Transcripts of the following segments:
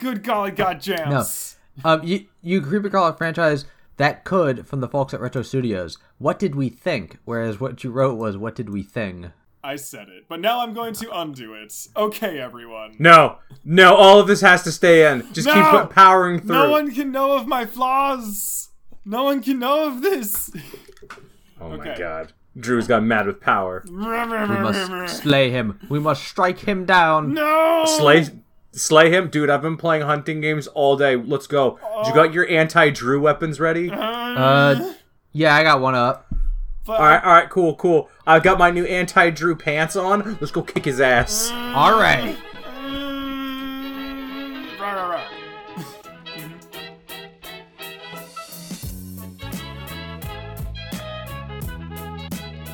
good golly god No. jams. Um, you you creepy crawler franchise that could from the folks at Retro Studios. What did we think? Whereas what you wrote was what did we think? I said it, but now I'm going to undo it. Okay, everyone. No, no, all of this has to stay in. Just No! keep powering through. No one can know of my flaws. No one can know of this. oh my god. Drew's got mad with power. We must slay him. We must strike him down. no. Slay slay him? Dude, I've been playing hunting games all day. Let's go. You got your anti-Drew weapons ready? Uh, yeah, I got one up. But- Alright, alright, cool, cool. I've got my new anti-Drew pants on. Let's go kick his ass. All right.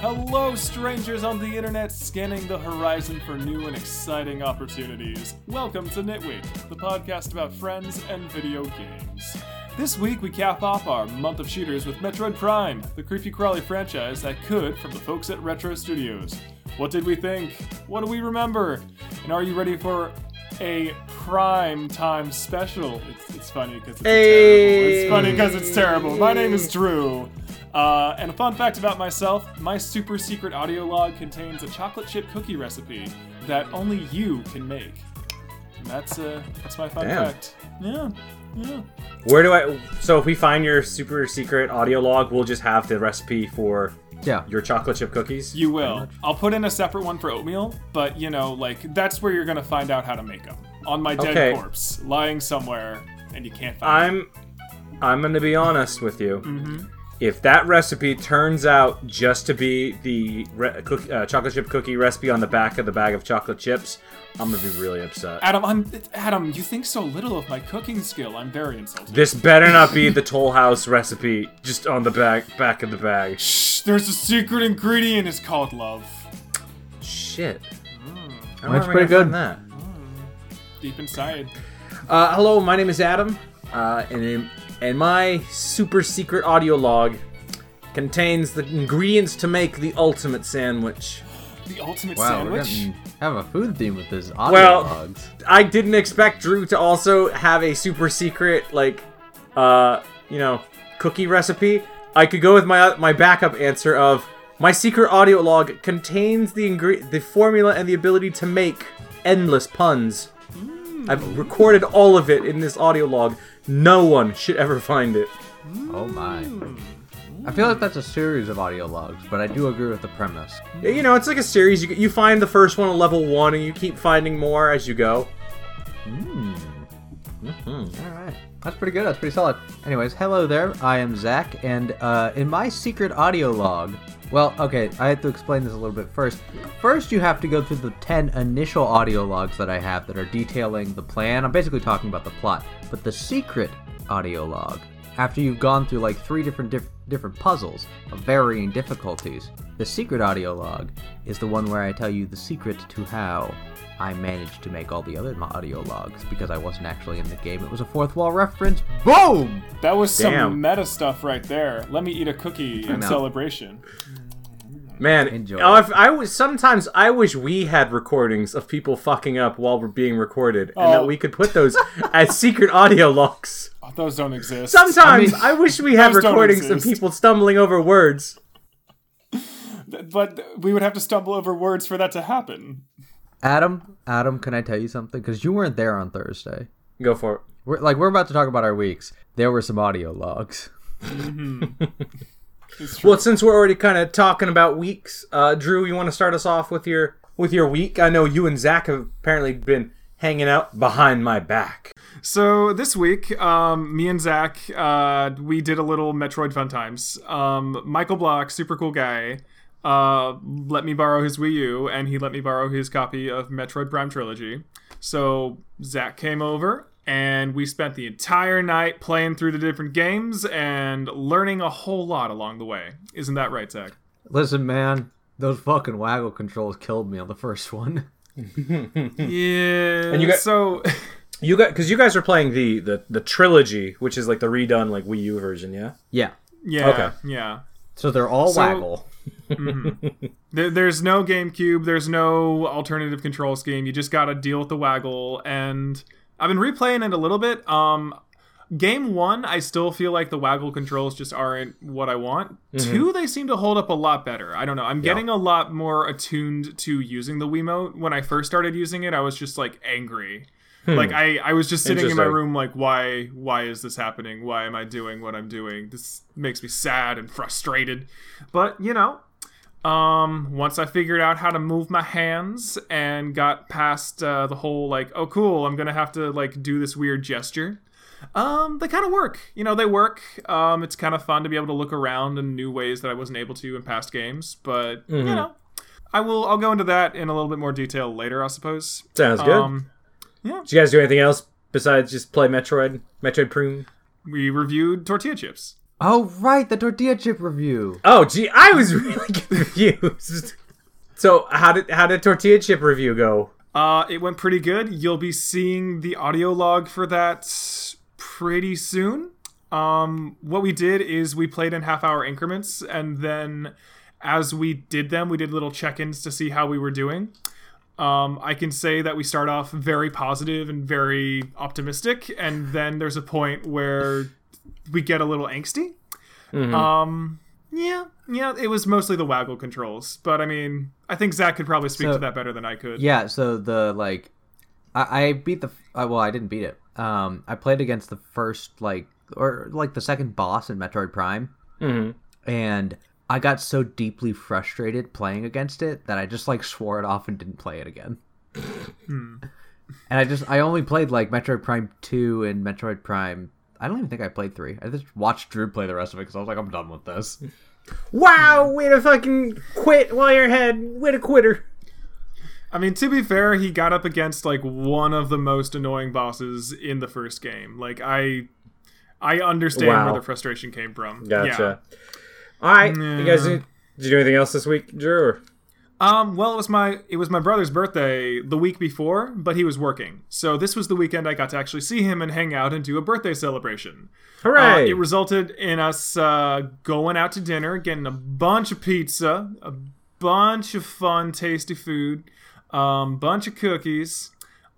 Hello, strangers on the internet scanning the horizon for new and exciting opportunities. Welcome to Nitweek, the podcast about friends and video games. This week we cap off our month of shooters with Metroid Prime, the creepy crawly franchise that could from the folks at Retro Studios. What did we think? What do we remember? And are you ready for a prime time special? It's, it's funny because it's terrible. It's funny because it's terrible. My name is Drew. Uh, and a fun fact about myself my super secret audio log contains a chocolate chip cookie recipe that only you can make. And that's, uh, that's my fun Damn. fact. Yeah, yeah. Where do I So if we find your super secret audio log, we'll just have the recipe for Yeah. your chocolate chip cookies? You will. I'll put in a separate one for oatmeal, but you know, like that's where you're gonna find out how to make them on my dead Okay. corpse, lying somewhere, and you can't find. I'm I'm gonna be honest with you. Mm-hmm. If that recipe turns out just to be the re- cook, uh, chocolate chip cookie recipe on the back of the bag of chocolate chips, I'm gonna be really upset. Adam, I'm Adam. You think so little of my cooking skill. I'm very insulted. This better not be the Toll House recipe just on the back back of the bag. Shh, there's a secret ingredient. It's called love. Shit. That's I don't know where I'm pretty good. find That. Deep inside. Uh, hello, my name is Adam, uh, and and my super secret audio log contains the ingredients to make the ultimate sandwich. The ultimate Wow, we're sandwich. getting have a food theme with this audio Well- logs. I didn't expect Drew to also have a super secret like uh you know cookie recipe. I could go with my my backup answer of my secret audio log contains the ingre- the formula and the ability to make endless puns. I've recorded all of it in this audio log. No one should ever find it. Oh my. I feel like that's a series of audio logs, but I do agree with the premise. Yeah, You know, it's like a series. You, you find the first one on level one, and you keep finding more as you go. Hmm. Mm-hmm. All right. That's pretty good. That's pretty solid. Anyways, hello there. I am Zach, and uh, in my secret audio log, well, okay, I have to explain this a little bit first. First, you have to go through the 10 initial audio logs that I have that are detailing the plan. I'm basically talking about the plot. But the secret audio log, after you've gone through like three different diff- different puzzles of varying difficulties, the secret audio log is the one where I tell you the secret to how I managed to make all the other mo- audio logs because I wasn't actually in the game. It was a fourth wall reference. Boom! That was some meta stuff right there. Let me eat a cookie in celebration. Man, Enjoy. oh, if I was sometimes I wish we had recordings of people fucking up while we're being recorded, and that Oh. we could put those as secret audio logs. Oh, those don't exist. Sometimes I, I wish we had recordings of people stumbling over words. but we would have to stumble over words for that to happen. Adam, Adam, can I tell you something? Because you weren't there on Thursday. Go for it. We're like we're about to talk about our weeks. There were some audio logs. It's mm-hmm. true. Well, since we're already kind of talking about weeks, uh, Drew, you want to start us off with your with your week? I know you and Zach have apparently been hanging out behind my back. So this week, um, me and Zach, uh, we did a little Metroid Fun Times. Um, Michael Block, super cool guy, uh, let me borrow his Wii U, and he let me borrow his copy of Metroid Prime Trilogy. So Zach came over, and we spent the entire night playing through the different games and learning a whole lot along the way. Isn't that right, Zach? Listen, man, those fucking waggle controls killed me on the first one. Yeah. And you got- so. You got because you guys are playing the, the the trilogy, which is like the redone like Wii U version, yeah. Yeah. Yeah. Okay. Yeah. So they're all So- waggle. Mm-hmm. There, there's no GameCube. There's no alternative control scheme. You just got to deal with the waggle, and I've been replaying it a little bit. Um, game one, I still feel like the waggle controls just aren't what I want. Two, they seem to hold up a lot better. I don't know. I'm getting a lot more attuned to using the Wiimote. When I first started using it, I was just like angry. Like I, I was just sitting in my room like why why is this happening? Why am I doing what I'm doing? This makes me sad and frustrated. But, you know, um, once I figured out how to move my hands and got past uh, the whole like, oh cool, I'm gonna have to like do this weird gesture. Um, they kind of work. You know, they work. Um, it's kind of fun to be able to look around in new ways that I wasn't able to in past games. But you know, I will. I'll go into that in a little bit more detail later, I suppose. Sounds good. Um, Did you guys do anything else besides just play Metroid? Metroid Prune? we reviewed tortilla chips. Oh right, the tortilla chip review. Oh, gee, I was really confused. So, how did how did Tortilla Chip review go? Uh, it went pretty good. You'll be seeing the audio log for that pretty soon. Um, what we did is we played in half hour increments, and then as we did them, we did little check ins to see how we were doing. Um, I can say that we start off very positive and very optimistic, and then there's a point where we get a little angsty. Um, yeah, yeah, it was mostly the waggle controls, but I mean, I think Zach could probably speak So- to that better than I could. Yeah, so the like, I, I beat the uh, well, I didn't beat it. Um, I played against the first like or like the second boss in Metroid Prime, Mm-hmm. and I got so deeply frustrated playing against it that I just like swore it off and didn't play it again. Hmm. And I just I only played like Metroid Prime two and Metroid Prime. I don't even think I played three. I just watched Drew play the rest of it because I was like, I'm done with this. Wow, way to fucking quit while you're ahead. Way to quitter. I mean, to be fair, he got up against like one of the most annoying bosses in the first game. Like I, I understand Wow. where the frustration came from. Gotcha. All right, you guys did, did you do anything else this week, Drew? Or? Um. Well, it was my it was my brother's birthday the week before, but he was working. So this was the weekend I got to actually see him and hang out and do a birthday celebration. Uh, Hooray! it resulted in us uh, going out to dinner, getting a bunch of pizza, a bunch of fun, tasty food, um, bunch of cookies.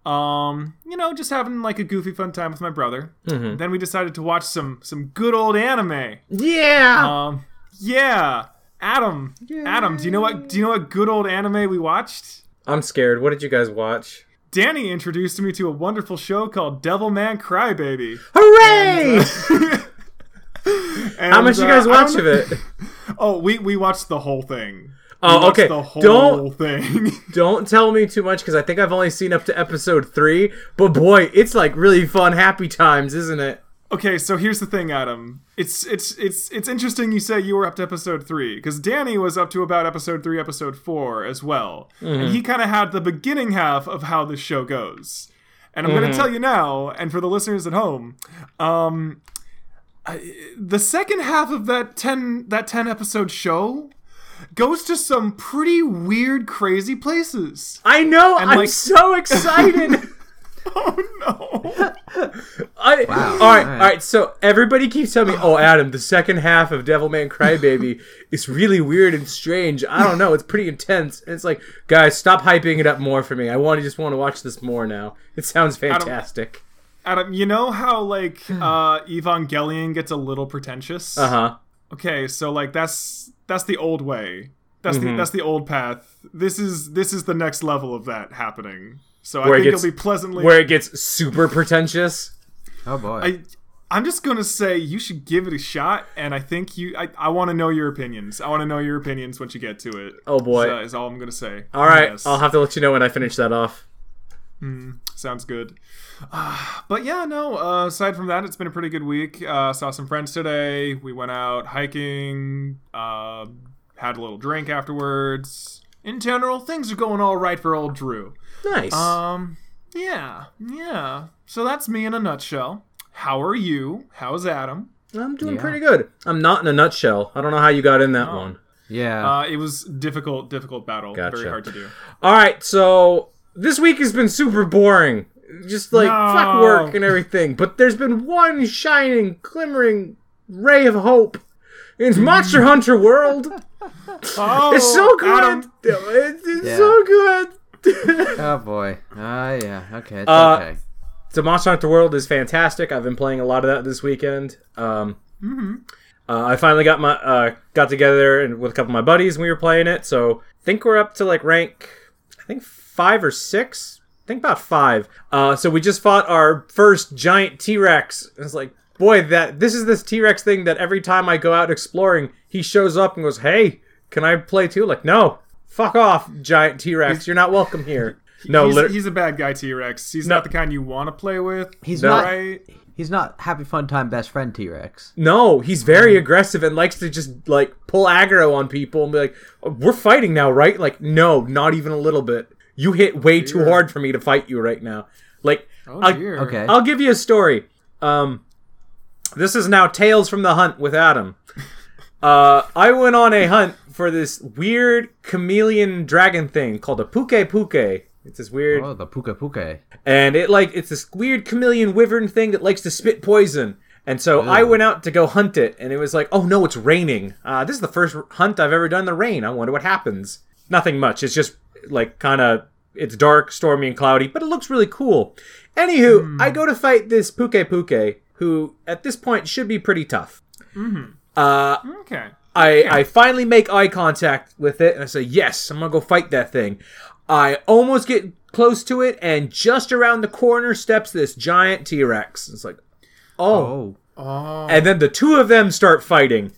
Um, you know, just having like a goofy fun time with my brother. Then we decided to watch some some good old anime. yeah. Um, yeah, Adam, Adam, do you know what? Do you know what good old anime we watched? I'm scared. What did you guys watch? Danny introduced me to a wonderful show called Devilman Crybaby. Hooray! Uh, How much you uh, guys watch of it? Oh, we we watched the whole thing. Oh, okay. The whole Don't- thing. Don't tell me too much because I think I've only seen up to episode three. But boy, it's like really fun, happy times, isn't it? okay, so here's the thing, Adam. It's it's it's it's interesting you say you were up to episode three because Danny was up to about episode three, episode four as well, and he kind of had the beginning half of how this show goes. And I'm going to tell you now, and for the listeners at home, um, I, the second half of that ten that ten episode show goes to some pretty weird, crazy places. I know. I'm like- so excited. Oh no! I, Wow. All right, Alright. all right. So everybody keeps telling me, "Oh, Adam, the second half of Devilman Crybaby is really weird and strange." I don't know. It's pretty intense. And it's like, guys, stop hyping it up more for me. I want to just want to watch this more now. It sounds fantastic. Adam, you know how like uh Evangelion gets a little pretentious? Uh huh. Okay, so like that's that's the old way. That's Mm-hmm. the that's the old path. This is this is the next level of that happening. So Where I it think gets- it'll be pleasantly Where it gets super pretentious. Oh boy. I I'm just gonna say you should give it a shot, and I think you. I, I want to know your opinions. I want to know your opinions once you get to it. Oh, boy. is, uh, is all I'm gonna say. All right, Yes. I'll have to let you know when I finish that off. Sounds good. Uh, but yeah, no. Uh, aside from that, it's been a pretty good week. Uh, saw some friends today. We went out hiking. Uh, had a little drink afterwards. In general, things are going all right for old Drew. Nice. Um, yeah, yeah. So that's me in a nutshell. How are you? How's Adam? I'm doing yeah. pretty good. I'm not in a nutshell. I don't know how you got in that Oh. one. yeah. Uh, it was difficult, difficult battle. Gotcha. Very hard to do. All right, so this week has been super boring. Just like fuck work and everything. But there's been one shining, glimmering ray of hope. It's Monster Hunter World. Oh, It's so good. Adam, It's, it's Yeah. so good. oh boy. Ah yeah. Okay. It's Uh, okay. so Monster Hunter World is fantastic. I've been playing a lot of that this weekend. Um, uh, I finally got my uh, got together and with a couple of my buddies and we were playing it. So I think we're up to like rank, I think five or six. I think about five. Uh, so we just fought our first giant T Rex. It's like, boy, that this is this T Rex thing that every time I go out exploring, he shows up and goes, "Hey, can I play too?" Like, no, fuck off, giant T Rex. You're not welcome here. No, he's, lit- he's a bad guy, T Rex. He's No. not the kind you want to play with. He's No. not. right. He's not happy fun time best friend T Rex. No, he's very aggressive and likes to just like pull aggro on people and be like, "We're fighting now, right?" Like, no, not even a little bit. You hit way too hard for me to fight you right now. Like, Oh I'll, dear. Okay. I'll give you a story. Um, this is now Tales from the Hunt with Adam. Uh, I went on a hunt for this weird chameleon dragon thing called a puke puke. It's this weird Oh, the puke puke. and it like it's this weird chameleon wyvern thing that likes to spit poison. And so I went out to go hunt it, and it was like, oh no, it's raining. Uh, this is the first hunt I've ever done in the rain. I wonder what happens. Nothing much. It's just like kind of it's dark, stormy, and cloudy, but it looks really cool. Anywho, I go to fight this Puke Puke, who at this point should be pretty tough. Uh, Okay. I, I finally make eye contact with it and I say, Yes, I'm gonna go fight that thing. I almost get close to it, and just around the corner steps this giant T Rex. It's like, oh. Oh. Oh. And then the two of them start fighting.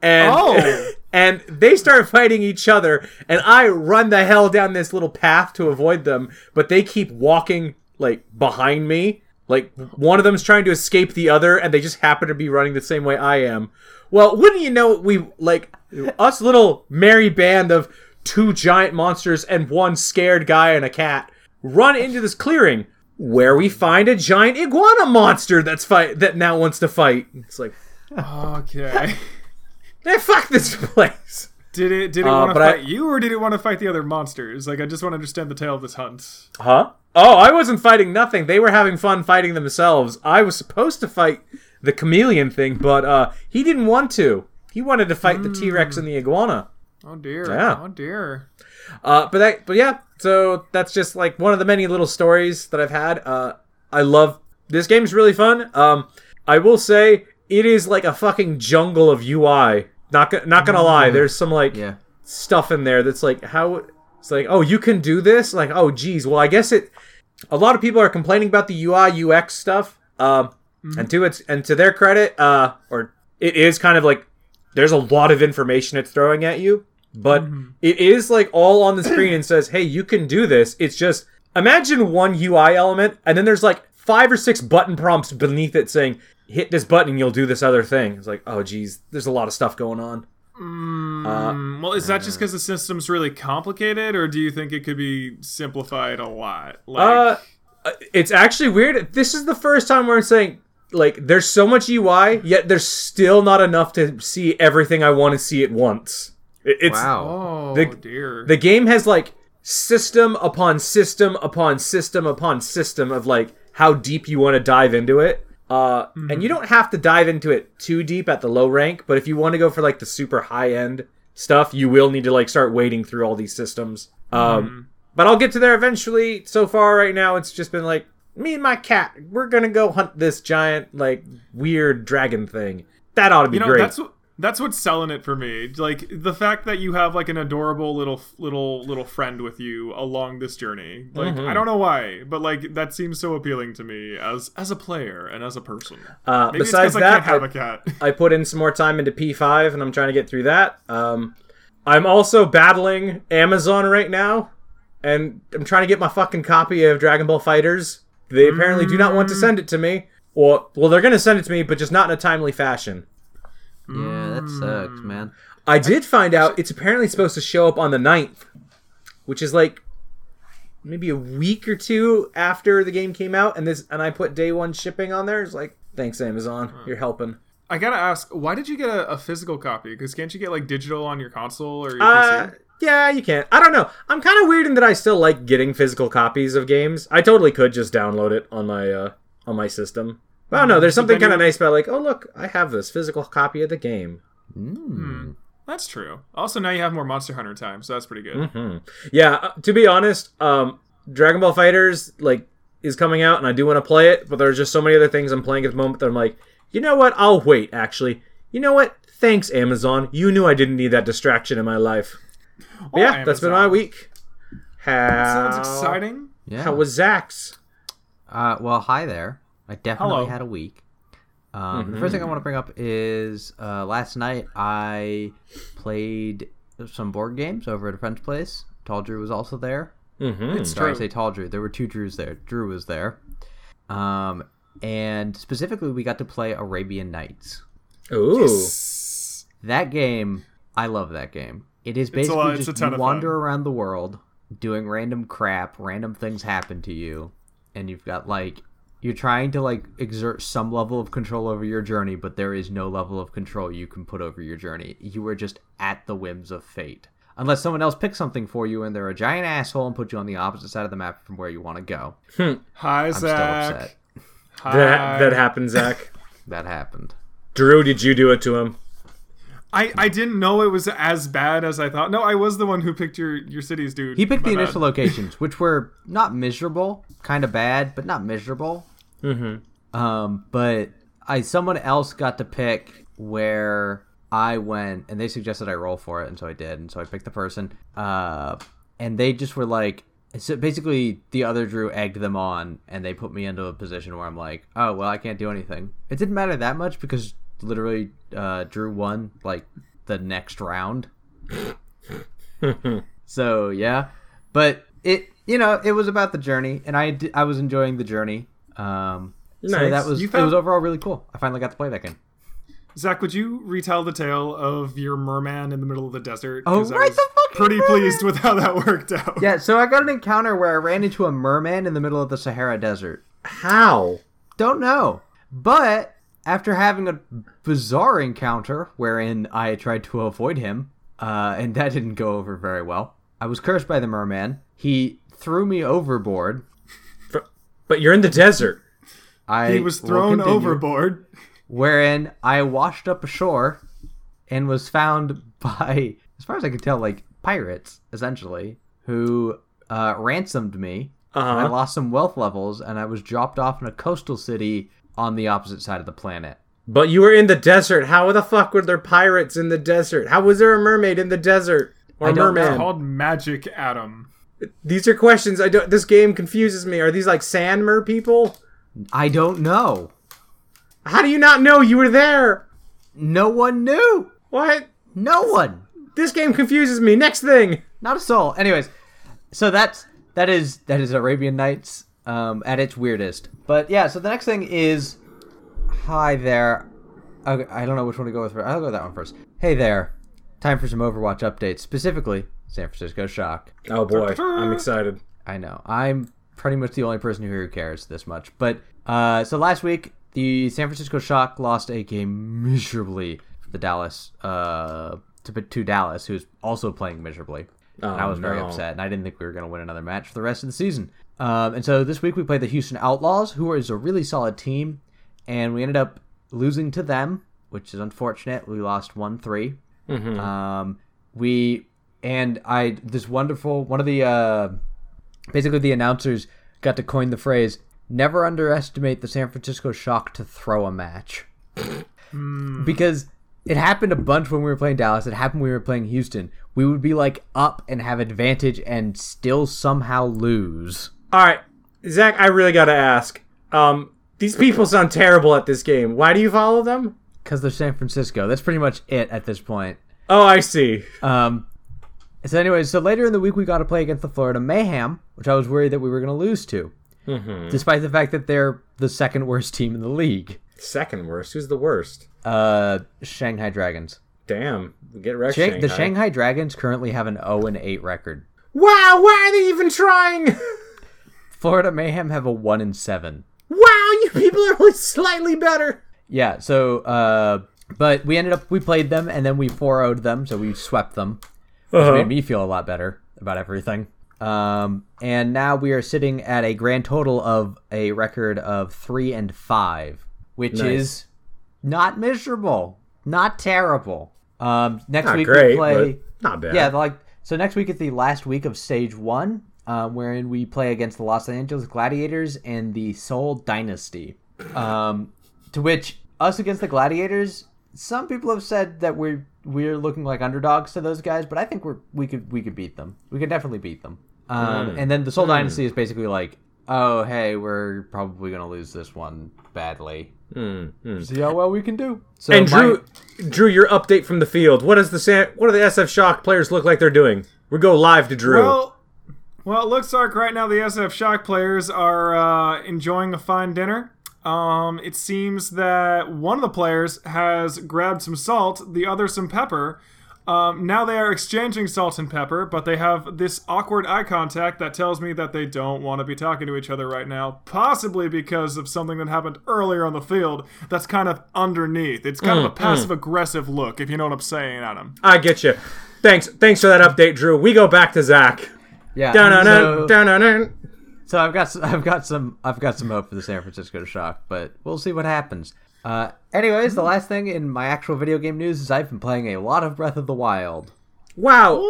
And, Oh. and they start fighting each other, and I run the hell down this little path to avoid them, but they keep walking, like, behind me. Like, one of them is trying to escape the other, and they just happen to be running the same way I am. Well, wouldn't you know, we, like, us little merry band of two giant monsters and one scared guy and a cat run into this clearing where we find a giant iguana monster that's fight that now wants to fight. It's like, Okay. man, eh, fuck this place. Did it did it Uh, want to but I- fight you or did it want to fight the other monsters? Like I just want to understand the tale of this hunt. Huh? Oh, I wasn't fighting nothing. They were having fun fighting themselves. I was supposed to fight the chameleon thing, but uh, he didn't want to. He wanted to fight the T Rex and the iguana. Oh dear. Yeah. Oh dear. Uh, but that, but yeah. So that's just like one of the many little stories that I've had. Uh, I love this game's really fun. Um, I will say it is like a fucking jungle of UI. Not go- not gonna lie. There's some like Yeah. stuff in there that's like how it's like oh you can do this like oh geez well I guess it. A lot of people are complaining about the UI UX stuff. Um, and to its and to their credit, uh, or it is kind of like there's a lot of information it's throwing at you, but it is like all on the screen and says, "Hey, you can do this." It's just imagine one UI element, and then there's like five or six button prompts beneath it saying, "Hit this button, and you'll do this other thing." It's like, oh, geez, there's a lot of stuff going on. Uh, Mm, well, is that just because the system's really complicated, or do you think it could be simplified a lot? Like, Uh, it's actually weird. This is the first time where I'm saying like there's so much UI, yet there's still not enough to see everything I want to see at once. It's Wow. oh dear. the game has like system upon system upon system upon system of like how deep you want to dive into it. Uh, and you don't have to dive into it too deep at the low rank, but if you want to go for like the super high end stuff, you will need to like start wading through all these systems. Um, but I'll get to there eventually. So far, right now, it's just been like me and my cat. We're gonna go hunt this giant like weird dragon thing. That ought to be you know, great. that's what that's what's selling it for me. Like the fact that you have like an adorable little little little friend with you along this journey. Like Mm-hmm. I don't know why, but like that seems so appealing to me as as a player and as a person. Uh, Maybe besides that, I I- a cat. I put in some more time into P5 and I'm trying to get through that. Um, I'm also battling Amazon right now and I'm trying to get my fucking copy of Dragon Ball FighterZ. They apparently do not want to send it to me. Or, well, they're going to send it to me, but just not in a timely fashion. Yeah, that sucks, man. I did find out it's apparently supposed to show up on the 9th, which is like maybe a week or two after the game came out and this and I put day 1 shipping on there. It's like, thanks Amazon, you're helping. I gotta ask, why did you get a, a physical copy? Because can't you get like digital on your console or your Uh, PC? yeah, you can. I don't know. I'm kind of weird in that I still like getting physical copies of games. I totally could just download it on my uh on my system. But I don't know. There's something kind of nice about like, oh look, I have this physical copy of the game. Mm. That's true. Also, now you have more Monster Hunter time, so that's pretty good. hmm Yeah. uh, to be honest, um, Dragon Ball FighterZ like is coming out, and I do want to play it, but there's just so many other things I'm playing at the moment that I'm like, you know what? I'll wait. Actually, you know what? Thanks, Amazon. You knew I didn't need that distraction in my life. But yeah, that's been my week. How, Sounds exciting. Yeah. How was Zach's? Uh, well, hi there. I definitely Hello. had a week. Um, The first thing I want to bring up is uh, last night I played some board games over at a friend's place. Tall Drew was also there. Mm-hmm. It's Sorry, I true. say Tall Drew. There were two Drews there. Drew was there. Um, and specifically, we got to play Arabian Nights. Ooh. S- That game, I love that game. It is a basically lot- it's just a ton you wander fun. around the world doing random crap, random things happen to you, and you've got like you're trying to like exert some level of control over your journey, but there is no level of control you can put over your journey. You are just at the whims of fate. Unless someone else picks something for you and they're a giant asshole and put you on the opposite side of the map from where you want to go. Hmm. Hi, I'm still Zach. upset. Hi. That that happened, Zach. That happened. Drew, did you do it to him? I, I didn't know it was as bad as I thought. No, I was the one who picked your, your cities, dude. He picked My the bad. initial locations, which were not miserable, kind of bad, but not miserable. Mm-hmm. Um, but I someone else got to pick where I went, and they suggested I roll for it, and so I did, and so I picked the person. Uh, and they just were like, so basically the other Drew egged them on, and they put me into a position where I'm like, oh well, I can't do anything. It didn't matter that much because literally, uh, Drew won like the next round. So yeah, but it you know it was about the journey, and I I was enjoying the journey. Um, so that was You it was overall really cool. I finally got to play that game. Zach, would you retell the tale of your merman in the middle of the desert? Oh, right, was the fucking pretty merman! pleased with how that worked out. Yeah, so I got an encounter where I ran into a merman in the middle of the Sahara Desert. How? Don't know, but after having a bizarre encounter wherein I tried to avoid him, uh, and that didn't go over very well. I was cursed by the merman. He threw me overboard. F- But you're in the desert. I He was thrown continue. overboard. wherein I washed up ashore and was found by, as far as I could tell, like pirates, essentially, who uh, ransomed me. I Uh-huh. lost some wealth levels, and I was dropped off in a coastal city on the opposite side of the planet. But you were in the desert. How the fuck were there pirates in the desert? How was there a mermaid in the desert? Or I a don't know. It's merman? called Magic Adam. These are questions I don't this game confuses me. Are these like Sandmer people? I don't know. How do you not know you were there? No one knew. What? No one. This game confuses me. Next thing. Not a soul. Anyways, so that's that is that is Arabian Nights um, at its weirdest. But yeah, so the next thing is, hi there. Okay, I don't know which one to go with. I'll go with that one first. Hey there. Time for some Overwatch updates, specifically San Francisco Shock. Oh boy, I'm excited. I know I'm pretty much the only person here who cares this much. But uh, so last week, the San Francisco Shock lost a game miserably to the Dallas uh, to to Dallas, who's also playing miserably. and I Oh, was very no. upset, and I didn't think we were going to win another match for the rest of the season. Um, and so this week we played the Houston Outlaws, who is a really solid team, and we ended up losing to them, which is unfortunate. We lost one three. Mm-hmm. Um, we and I this wonderful one of the uh, basically the announcers got to coin the phrase "Never underestimate the San Francisco Shock to throw a match," because it happened a bunch when we were playing Dallas. It happened when we were playing Houston. We would be like up and have advantage and still somehow lose. All right, Zach. I really got to ask. Um, these people sound terrible at this game. Why do you follow them? Because they're San Francisco. That's pretty much it at this point. Oh, I see. Um, so, anyways, so later in the week we got to play against the Florida Mayhem, which I was worried that we were going to lose to, despite the fact that they're the second worst team in the league. Second worst. Who's the worst? Uh, Shanghai Dragons. Damn. Get wrecked. Shanghai. The Shanghai Dragons currently have an 0 and 8 record. Wow. Why are they even trying? Florida Mayhem have a 1 and 7. wow. You people are only slightly better. Yeah, so uh, but we ended up we played them and then we 4-0'd them, so we swept them. Which Uh-huh. made me feel a lot better about everything. Um, and now we are sitting at a grand total of a record of three and five, which Nice. is not miserable, not terrible. Um, next Not week great, we play. not bad. Yeah, like so next week is the last week of stage one, um, wherein we play against the Los Angeles Gladiators and the Seoul Dynasty. Um, to which us against the Gladiators, some people have said that we're we're looking like underdogs to those guys, but I think we're we could we could beat them. We could definitely beat them. Um, And then the Seoul Dynasty is basically like, oh hey, we're probably gonna lose this one badly. See how well we can do. So and my- Drew, Drew, your update from the field. What does the San, what do the SF Shock players look like they're doing? We go live to Drew. Well, well, it looks like right now the SF Shock players are uh, enjoying a fine dinner. Um, it seems that one of the players has grabbed some salt, the other some pepper. Um, now they are exchanging salt and pepper, but they have this awkward eye contact that tells me that they don't want to be talking to each other right now, possibly because of something that happened earlier on the field that's kind of underneath. It's kind of a passive aggressive look, if you know what I'm saying, Adam. I get you. Thanks, thanks for that update, Drew. We go back to Zach. yeah. Dun-dun-dun, so- dun-dun-dun. So I've got some, I've got some I've got some hope for the San Francisco Shock, but we'll see what happens. Uh, anyways, the last thing in my actual video game news is I've been playing a lot of Breath of the Wild. Wow,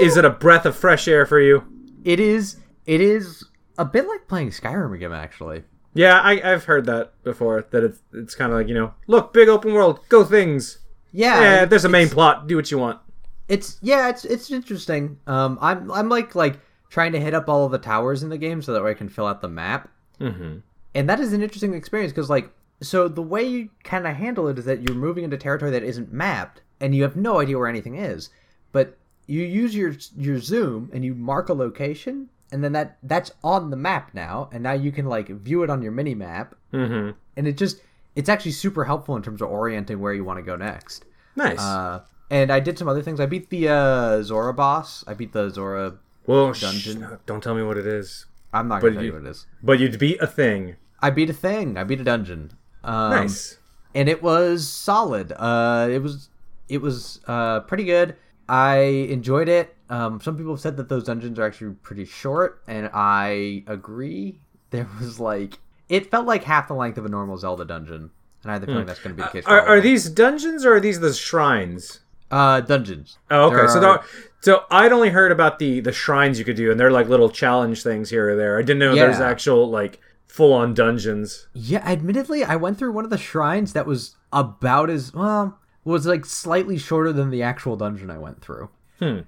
is it a breath of fresh air for you? It is it is a bit like playing Skyrim again, actually. Yeah, I, I've heard that before. That it's it's kind of like you know, look, big open world, go things. Yeah, Yeah, there's a main plot. Do what you want. It's yeah, it's it's interesting. Um, I'm I'm like like trying to hit up all of the towers in the game so that way I can fill out the map. Mm-hmm. and that is an interesting experience because like so the way you kind of handle it is that you're moving into territory that isn't mapped and you have no idea where anything is but you use your your zoom and you mark a location and then that that's on the map now and now you can like view it on your mini map Mm-hmm. and it just it's actually super helpful in terms of orienting where you want to go next Nice. uh and i did some other things i beat the uh zora boss i beat the zora well, dungeon. sh- don't tell me what it is. i'm not gonna But tell you you- what it is But you'd beat a thing. i beat a thing i beat a dungeon um, Nice. and it was solid. Uh, it was it was uh, pretty good. I enjoyed it. Um, some people have said that those dungeons are actually pretty short, and I agree. There was like it felt like half the length of a normal Zelda dungeon, and I have the feeling that's going to be the case. for Hmm. Are, are these dungeons or are these the shrines? Uh, dungeons? Oh, okay. There so, are- so I'd only heard about the the shrines you could do, and they're like little challenge things here or there. I didn't know there's Yeah. actual like full on dungeons. Yeah, admittedly, I went through one of the shrines that was about as well was like slightly shorter than the actual dungeon I went through. Hmm.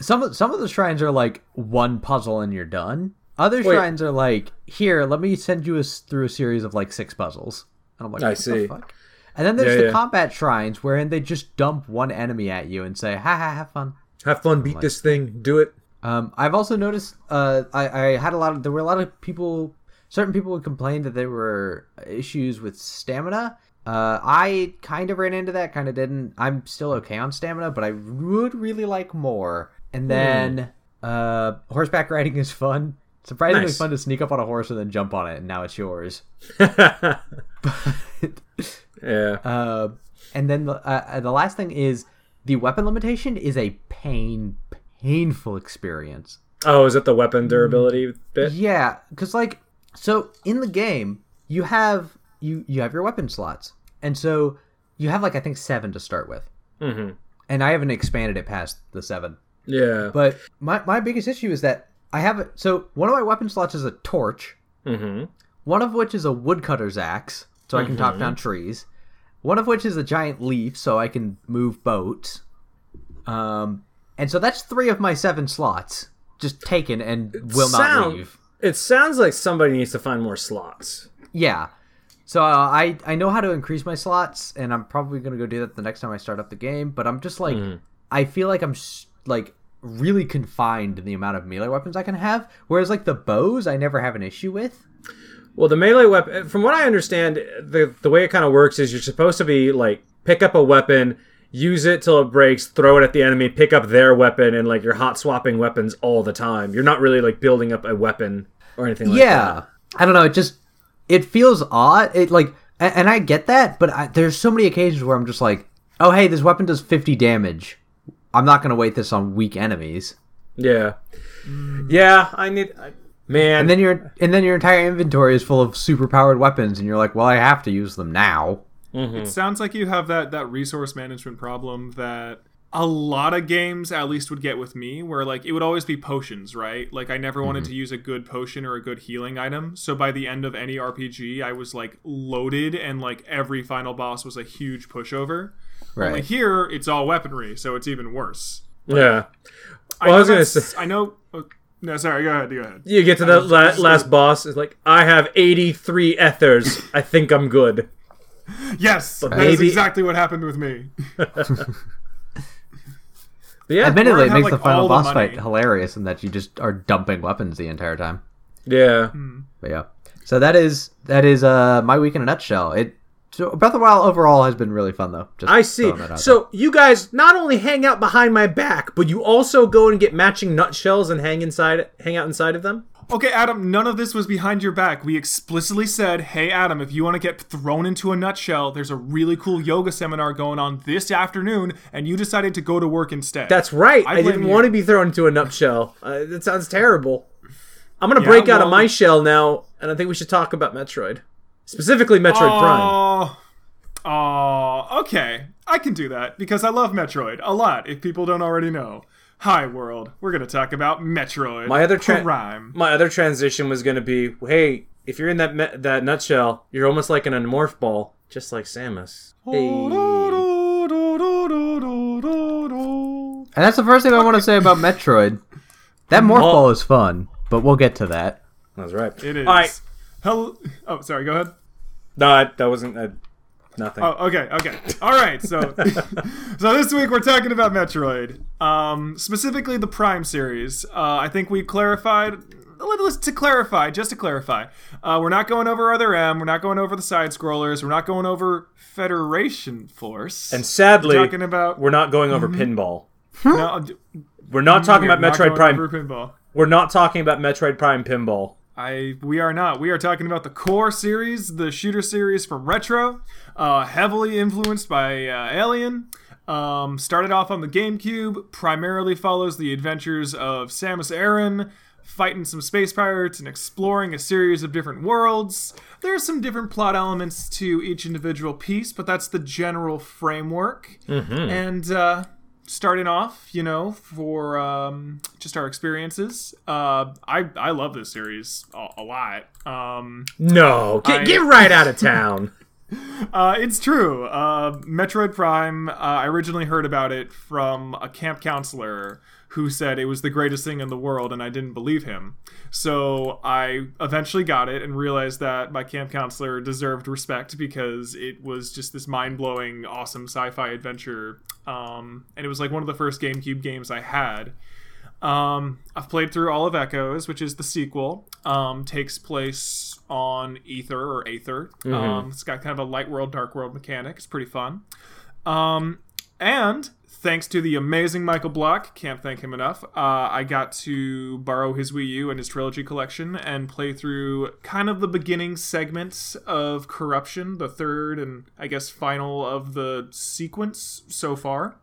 Some of some of the shrines are like one puzzle and you're done. Other Wait. shrines are like, here, let me send you a, through a series of like six puzzles. And I'm like, I see. And then there's Yeah, the yeah. combat shrines wherein they just dump one enemy at you and say, ha ha, have fun. Have fun, beat this thing, do it. Um, I've also noticed uh, I, I had a lot of there were a lot of people certain people would complain that there were issues with stamina. Uh, I kind of ran into that, kind of didn't. I'm still okay on stamina, but I would really like more. Hmm. And then uh, horseback riding is fun. Surprisingly Nice. fun to sneak up on a horse and then jump on it, and now it's yours. yeah. Uh, and then the, uh, the last thing is the weapon limitation is a pain, painful experience. Oh, is it the weapon durability bit? Yeah, because like so in the game you have you you have your weapon slots, and so you have like I think seven to start with, Mm-hmm. and I haven't expanded it past the seven. Yeah. But my my biggest issue is that I have. So one of my weapon slots is a torch, mm-hmm. one of which is a woodcutter's axe, so I can chop down trees. One of which is a giant leaf, so I can move boats. Um, and so that's three of my seven slots just taken and will not Sound- leave. It sounds like somebody needs to find more slots. Yeah. So uh, I I know how to increase my slots, and I'm probably gonna go do that the next time I start up the game. But I'm just like, I feel like I'm s- like really confined in the amount of melee weapons I can have. Whereas like the bows, I never have an issue with. Well, the melee weapon, from what I understand, the the way it kind of works is you're supposed to be like pick up a weapon, use it till it breaks, throw it at the enemy, pick up their weapon, and like you're hot swapping weapons all the time. You're not really like building up a weapon or anything like yeah, that. I don't know. It just it feels odd. It like, and I get that, but I, there's so many occasions where I'm just like, oh hey, this weapon does 50 damage. I'm not gonna wait this on weak enemies. Yeah, yeah. I need, I, man. And then your and then your entire inventory is full of super powered weapons, and you're like, well, I have to use them now. Mm-hmm. It sounds like you have that that resource management problem that a lot of games at least would get with me where like it would always be potions right like i never wanted mm-hmm. to use a good potion or a good healing item so by the end of any rpg i was like loaded and like every final boss was a huge pushover only Right. here it's all weaponry so it's even worse Yeah. I, Well, I know was gonna say- i know oh, no sorry go ahead go ahead You get to the la- last boss. It's like I have 83 ethers. I think I'm good. yes that is maybe- exactly what happened with me But yeah. Admittedly, it makes like, the final all the boss fight hilarious in that you just are dumping weapons the entire time. Yeah. But yeah, so that is that is uh my week in a nutshell. It so Breath of the Wild overall has been really fun though. Just I see. throwing that out So you guys not only hang out behind my back, but you also go and get matching nutshells and hang inside, hang out inside of them. Okay, Adam, none of this was behind your back. We explicitly said, hey, Adam, if you want to get thrown into a nutshell, there's a really cool yoga seminar going on this afternoon, and you decided to go to work instead. That's right. I I, didn't you. want to be thrown into a nutshell. Uh, that sounds terrible. I'm gonna Yeah, break out of my shell now, and I think we should talk about Metroid, specifically Metroid Prime. Oh, oh, okay. I can do that because I love Metroid a lot. If people don't already know, hi world, we're gonna talk about Metroid. My other tra- Prime. My other transition was gonna be, hey, if you're in that me- that nutshell, you're almost like an morph ball, just like Samus. Hey. And that's the first thing I want to say about Metroid. That morph ball is fun, but we'll get to that. That's right. It is. All right. Hello. Oh, sorry. Go ahead. No, I- that wasn't uh, nothing. Oh, okay, okay. All right. So, so this week we're talking about Metroid, um, specifically the Prime series. Uh, I think we clarified. Let's to clarify, just to clarify, uh, we're not going over Other M. We're not going over the side scrollers. We're not going over Federation Force. and sadly, we're talking about we're not going over pinball. no, We're not talking we are about not Metroid Prime. over pinball. We're not talking about Metroid Prime pinball. I we are not. We are talking about the core series, the shooter series from Retro, uh, heavily influenced by uh, Alien. Um, started off on the GameCube, primarily follows the adventures of Samus Aran fighting some space pirates and exploring a series of different worlds. There are some different plot elements to each individual piece, but that's the general framework. And uh, starting off, you know, for um, just our experiences, uh, I I love this series a, a lot. Um, No, get, I- get right out of town. uh, it's true. Uh, Metroid Prime. Uh, I originally heard about it from a camp counselor who said it was the greatest thing in the world, and I didn't believe him. So I eventually got it and realized that my camp counselor deserved respect because it was just this mind blowing, awesome sci-fi adventure. Um, and it was like one of the first GameCube games I had. Um, I've played through all of Echoes, which is the sequel. Um, takes place on Ether or Aether. Um, it's got kind of a light world, dark world mechanic. It's pretty fun. Um, and thanks to the amazing Michael Block, can't thank him enough. Uh, I got to borrow his Wii U and his trilogy collection and play through kind of the beginning segments of Corruption, the third and I guess final of the sequence so far.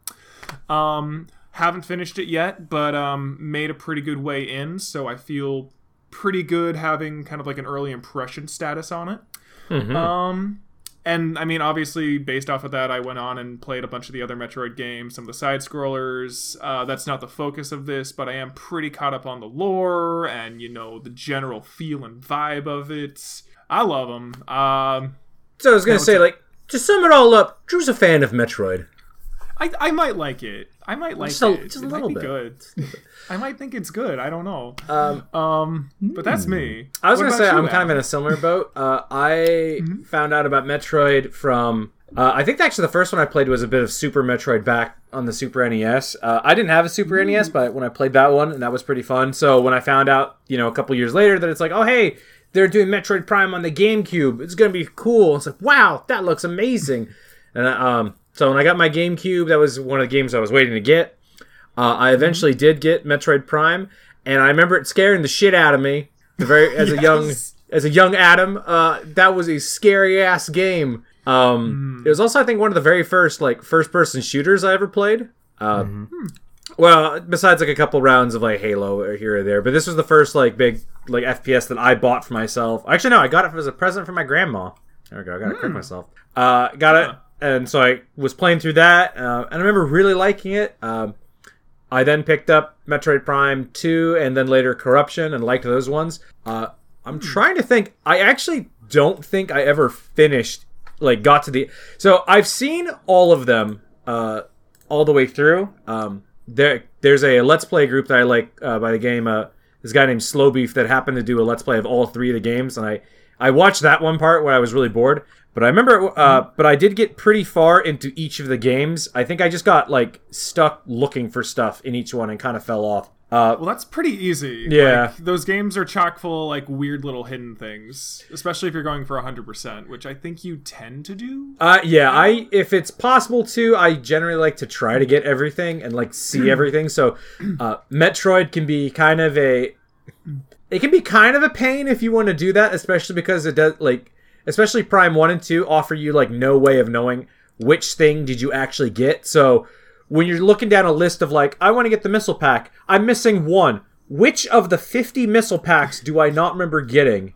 Um, haven't finished it yet, but um, made a pretty good way in, so I feel pretty good having kind of like an early impression status on it. Um, and I mean, obviously, based off of that, I went on and played a bunch of the other Metroid games, some of the side scrollers. Uh, that's not the focus of this, but I am pretty caught up on the lore and you know the general feel and vibe of it. I love them. Um, So I was gonna say, like, to sum it all up, Drew's a fan of Metroid. I, I might like it. I might like Just a- it. just a it little might be bit. good. I might think it's good. I don't know. Um, Um, but that's me. I was What gonna say I'm kind of in a similar boat. Uh, I found out about Metroid from. Uh, I think actually the first one I played was a bit of Super Metroid back on the Super NES. Uh, I didn't have a Super NES, but when I played that one, and that was pretty fun. So when I found out, you know, a couple years later that it's like, oh hey, they're doing Metroid Prime on the GameCube. It's gonna be cool. It's like, wow, that looks amazing. And um, so when I got my GameCube, that was one of the games I was waiting to get. Uh, I eventually did get Metroid Prime, and I remember it scaring the shit out of me. The very as a young as a young Adam, uh, that was a scary ass game. Um, It was also, I think, one of the very first like first person shooters I ever played. Uh, Well, besides like a couple rounds of like Halo here or there, but this was the first like big like FPS that I bought for myself. Actually, no, I got it as a present from my grandma. There we go. I gotta correct myself. Uh, got it and so I was playing through that, uh, and I remember really liking it. Um, I then picked up Metroid Prime 2 and then later Corruption and liked those ones. Uh, I'm trying to think. I actually don't think I ever finished, like, got to the. So I've seen all of them uh, all the way through. Um, there, There's a Let's Play group that I like uh, by the game. Uh, this guy named Slow Beef that happened to do a Let's Play of all three of the games, and I, I watched that one part where I was really bored. But I remember, uh, but I did get pretty far into each of the games. I think I just got like stuck looking for stuff in each one and kind of fell off. Uh, Well, that's pretty easy. Yeah. Like, those games are chock full of, like weird little hidden things, especially if you're going for 100%, which I think you tend to do. uh, yeah, I if it's possible to, I generally like to try to get everything and like see everything. So, uh, Metroid can be kind of a, it can be kind of a pain if you want to do that, especially because it does like, especially Prime One and Two offer you like no way of knowing which thing did you actually get. So when you're looking down a list of like, I want to get the missile pack, I'm missing one. Which of the 50 missile packs do I not remember getting?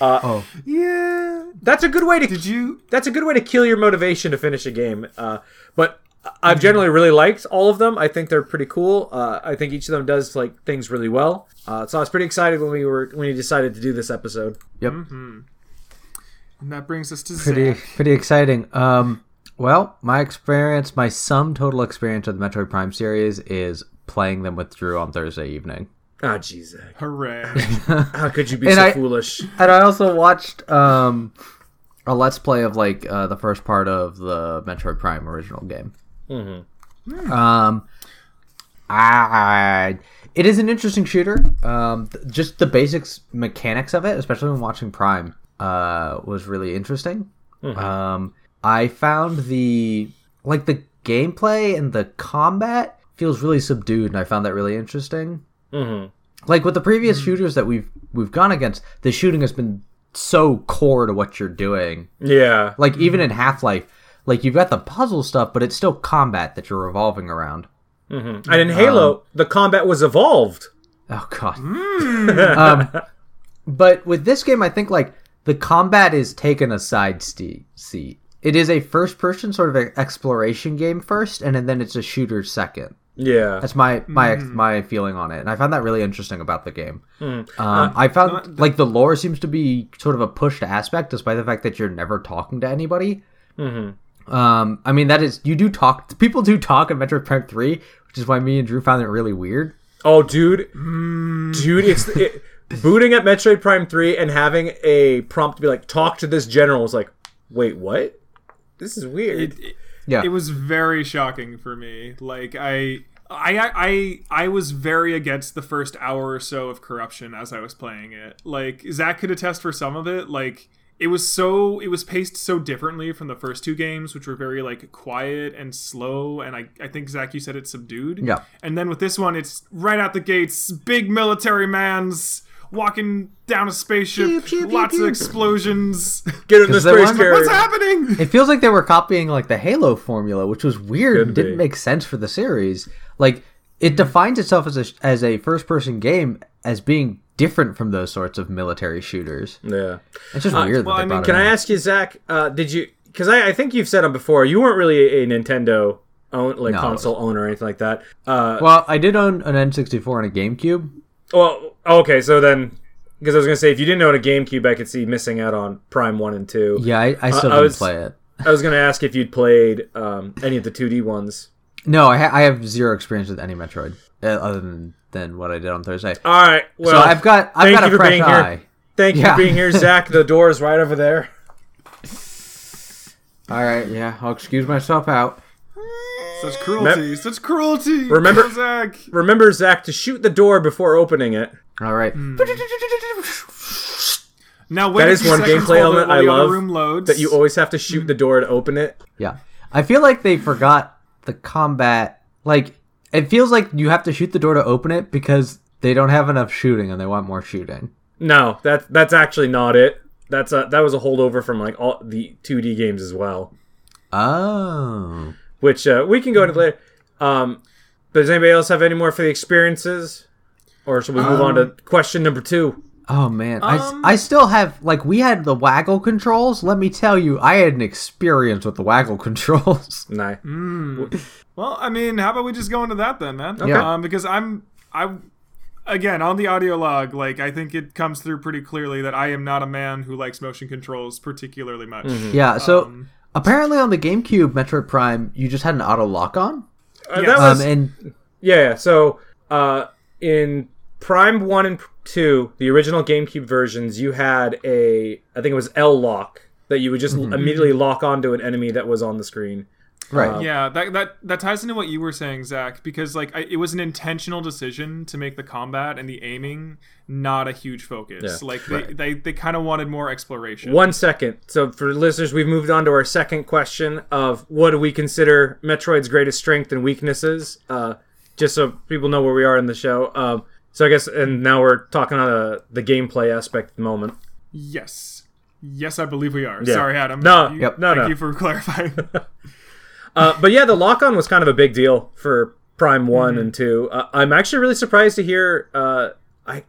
Oh, Yeah. That's a good way to Did you? that's a good way to kill your motivation to finish a game. Uh, but I've generally really liked all of them. I think they're pretty cool. Uh, I think each of them does like things really well. Uh, so I was pretty excited when we were when we decided to do this episode. yep. And that brings us to Pretty, Zach. pretty exciting. Um, well, my experience, my sum total experience of the Metroid Prime series is playing them with Drew on Thursday evening. Ah, jeez, Zach. Hooray. how could you be And so I- foolish? And I also watched um, a let's play of like uh, the first part of the Metroid Prime original game. Um, I it is an interesting shooter. Um, th- just the basics mechanics of it, especially when watching Prime, uh, was really interesting. Um, I found the like the gameplay and the combat feels really subdued, and I found that really interesting. Mhm. Like with the previous shooters that we've we've gone against, the shooting has been so core to what you're doing. Yeah, Like even in Half Life, like you've got the puzzle stuff, but it's still combat that you're revolving around. and in Halo, the combat was evolved. Oh god. um, but with this game, I think like the combat is taken a side ste- seat. It is a first-person sort of a exploration game first, and then it's a shooter second. Yeah, That's my my my feeling on it, and I found that really interesting about the game. Uh, Um, I found like the lore seems to be sort of a pushed aspect, despite the fact that you're never talking to anybody. Mm-hmm. Um, I mean that is you do talk. People do talk in Metroid Prime Three, which is why me and Drew found it really weird. Oh, dude, dude, it's it, booting at Metroid Prime Three and having a prompt to be like, "Talk to this general." Was like, wait, what? This is weird. It, it, Yeah, it was very shocking for me. Like I, I, I, I was very against the first hour or so of corruption as I was playing it. Like Zach could attest for some of it. Like it was so, it was paced so differently from the first two games, which were very like quiet and slow. And I, I think Zach, you said it's subdued. Yeah. And then with this one, it's right out the gates, big military man's walking down a spaceship, Pew, pew, pew, lots pew. of explosions. Get in the Is space one? carrier. What's happening? it feels like they were copying like the Halo formula, which was weird and didn't make sense for the series. Like it defines itself as a as a first person game as being different from those sorts of military shooters. Yeah. It's just Uh, weird. well, that I mean, Can I in. ask you, Zach? Uh, did you? Because I, I think you've said it before. You weren't really a Nintendo own, like No. console owner or anything like that. Uh, Well, I did own an N64 and a GameCube. Well, okay. So then, because I was gonna say, if you didn't own a GameCube, I could see missing out on Prime One and Two. Yeah, I, I still I didn't was- play it. I was gonna ask if you'd played um, any of the 2D ones. No, I, ha- I have zero experience with any Metroid uh, other than, than what I did on Thursday. All right. Well, so I've got I've thank got you a for fresh being eye. here. Thank you Yeah. for being here, Zach. The door is right over there. All right, yeah, I'll excuse myself out. Such cruelty, such cruelty. Remember- Poor Zach. Remember, Zach, to shoot the door before opening it. All right. Hmm. Now wait That a is few one gameplay element I love, Room loads. That you always have to shoot the hmm. door to open it. Yeah. I feel like they forgot the combat. Like, it feels like you have to shoot the door to open it because they don't have enough shooting and they want more shooting. No, that's that's actually not it. That's a that was a holdover from like all the 2D games as well, Oh. Which uh, we can go into later. Um, but does anybody else have any more for the experiences, or should we move on to question number two? Oh man, I, Um, I still have like we had the waggle controls. Let me tell you, I had an experience with the waggle controls. Nah. Well, I mean, how about we just go into that then, man? Okay. Um, because I'm, I, again, on the audio log, like I think it comes through pretty clearly that I am not a man who likes motion controls particularly much. Yeah, so Um, apparently on the GameCube Metroid Prime, you just had an auto lock on. Uh, Yes. that Um, and yeah. yeah, So uh, in Prime One and Two, the original GameCube versions, you had a I think it was L lock that you would just immediately lock onto an enemy that was on the screen. Right, yeah, that that that ties into what you were saying, Zach, because like I, it was an intentional decision to make the combat and the aiming not a huge focus. Yeah. like they they, they kind of wanted more exploration. One second. So for listeners, we've moved on to our second question of what do we consider Metroid's greatest strength and weaknesses? Uh, just so people know where we are in the show. Um, so I guess, and now we're talking on the the gameplay aspect at the moment. Yes. Yes, I believe we are. Yeah. Sorry, Adam. No, You- Yep. no, Thank no. you for clarifying. Uh, but yeah, the lock on was kind of a big deal for Prime One Mm-hmm. and Two. Uh, I'm actually really surprised to hear. Uh, I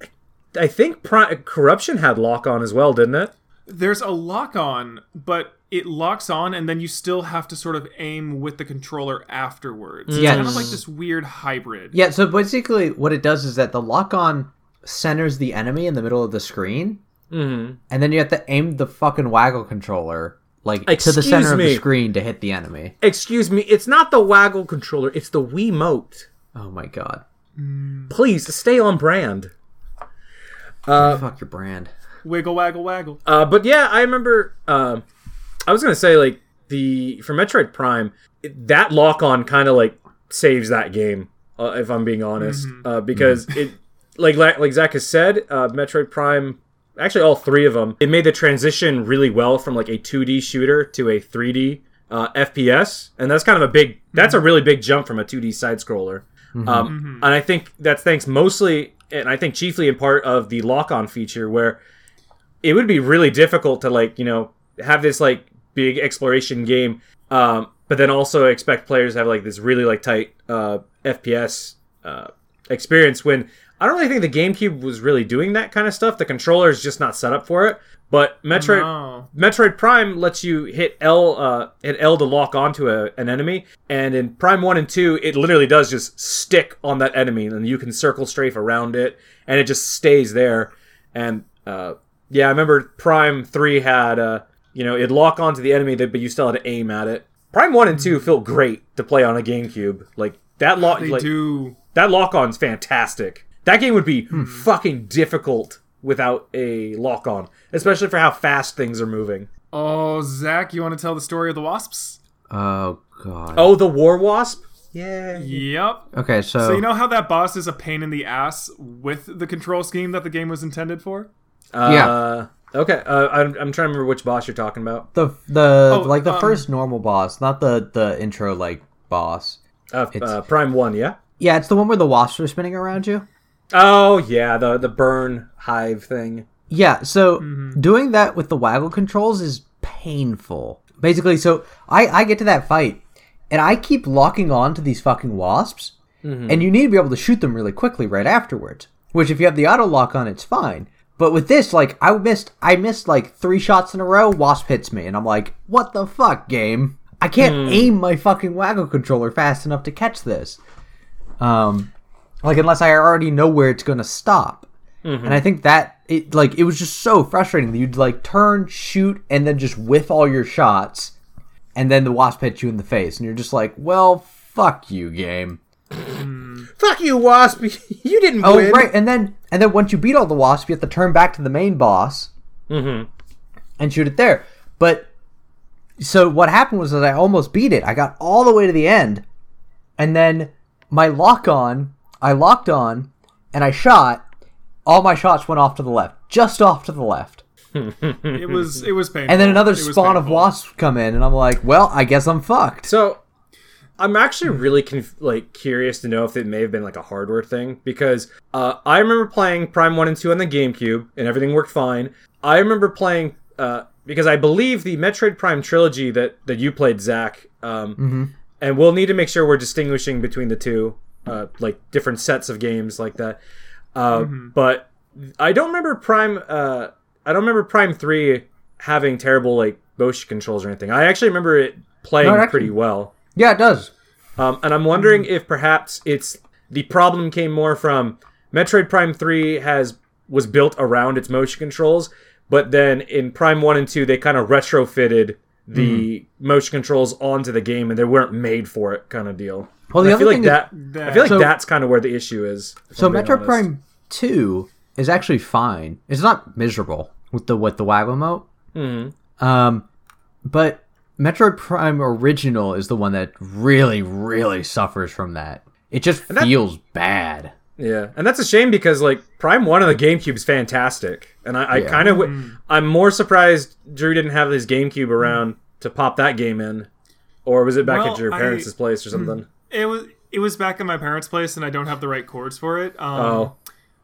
I think Prime, Corruption had lock on as well, didn't it? There's a lock on, but it locks on, and then you still have to sort of aim with the controller afterwards. It's Yes. kind of like this weird hybrid. yeah. So basically, what it does is that the lock on centers the enemy in the middle of the screen, Mm-hmm. and then you have to aim the fucking waggle controller like to the Excuse center of the screen to hit the enemy. Excuse me, it's not the waggle controller; it's the Wiimote. Oh my god, Please stay on brand. Uh, fuck your brand. Wiggle, waggle, waggle. Uh, but yeah, I remember. Um, I was gonna say like the for Metroid Prime, it, that lock on kind of like saves that game. Uh, if I'm being honest, uh, because it like like like Zach has said, uh, Metroid Prime. Actually, all three of them. It made the transition really well from like a 2D shooter to a 3D uh, FPS, and that's kind of a big. That's a really big jump from a 2D side scroller. Um, And I think that's thanks mostly, and I think chiefly in part of the lock on feature where it would be really difficult to like you know have this like big exploration game um, but then also expect players to have like this really like tight uh, fps uh, experience when i don't really think the gamecube was really doing that kind of stuff the controller is just not set up for it but metroid No. Metroid Prime lets you hit L uh, hit L to lock onto a, an enemy, and in Prime One and Two, it literally does just stick on that enemy, and you can circle strafe around it, and it just stays there. And uh, yeah, I remember Prime Three had uh, you know it'd lock onto the enemy, but you still had to aim at it. Prime One and Two feel great to play on a GameCube. Like that lock, They like do. that lock on's fantastic. That game would be Hmm. fucking difficult without a lock on, especially for how fast things are moving. Oh, Zach, you want to tell the story of the wasps? Oh god. Oh, the War Wasp? Yeah. Yep. Okay, so, So you know how that boss is a pain in the ass with the control scheme that the game was intended for? Uh, Okay. Uh, I'm, I'm trying to remember which boss you're talking about. the the Oh, like the um, first normal boss, not the the intro like boss. Uh, uh, Prime One, yeah. Yeah, it's the one where the wasps are spinning around you. Oh yeah, the the burn hive thing. Yeah, so Mm-hmm. doing that with the waggle controls is painful. Basically, so I I get to that fight and I keep locking on to these fucking wasps, Mm-hmm. and you need to be able to shoot them really quickly right afterwards. Which, if you have the auto lock on, it's fine. But with this, like I missed, I missed like three shots in a row. Wasp hits me, and I'm like, "What the fuck, game? I can't Hmm. aim my fucking waggle controller fast enough to catch this." Um, like unless I already know where it's gonna stop. And I think that it like it was just so frustrating that you'd like turn, shoot, and then just whiff all your shots, and then the wasp hits you in the face, and you're just like, "Well, fuck you, game." Fuck you, Wasp! you didn't Oh win. right, and then and then once you beat all the wasps, you have to turn back to the main boss Mm-hmm. and shoot it there. But so what happened was that I almost beat it. I got all the way to the end, and then my lock on, I locked on, and I shot. All my shots went off to the left, just off to the left. It was it was painful. And then another It spawn of wasps come in, and I'm like, well, I guess I'm fucked. So, I'm actually really conf- like curious to know if it may have been like a hardware thing because uh, I remember playing Prime One and Two on the GameCube and everything worked fine. I remember playing uh, because I believe the Metroid Prime trilogy that that you played, Zach. Um, And we'll need to make sure we're distinguishing between the two, uh, like different sets of games like that. Uh, But I don't remember Prime. Uh, I don't remember Prime Three having terrible like motion controls or anything. I actually remember it playing No, it actually- pretty well. Yeah, it does. Um, and I'm wondering if perhaps it's the problem came more from Metroid Prime Three has was built around its motion controls, but then in Prime One and Two they kind of retrofitted the motion controls onto the game and they weren't made for it, kind of deal. Well, the I other feel like thing is- that. I feel like So- that's kind of where the issue is. So Metro honest. Prime Two is actually fine. It's not miserable with the with the waggle mode. Mm-hmm. Um, but Metro Prime Original is the one that really, really suffers from that. It just that- feels bad. Yeah, and that's a shame because like Prime One on the GameCube is fantastic, and I, I Yeah. kind of w- I'm more surprised Drew didn't have his GameCube around to pop that game in, or was it back Well, at your I- parents' place or something? It was it was back at my parents' place, and I don't have the right cords for it. Um, Oh.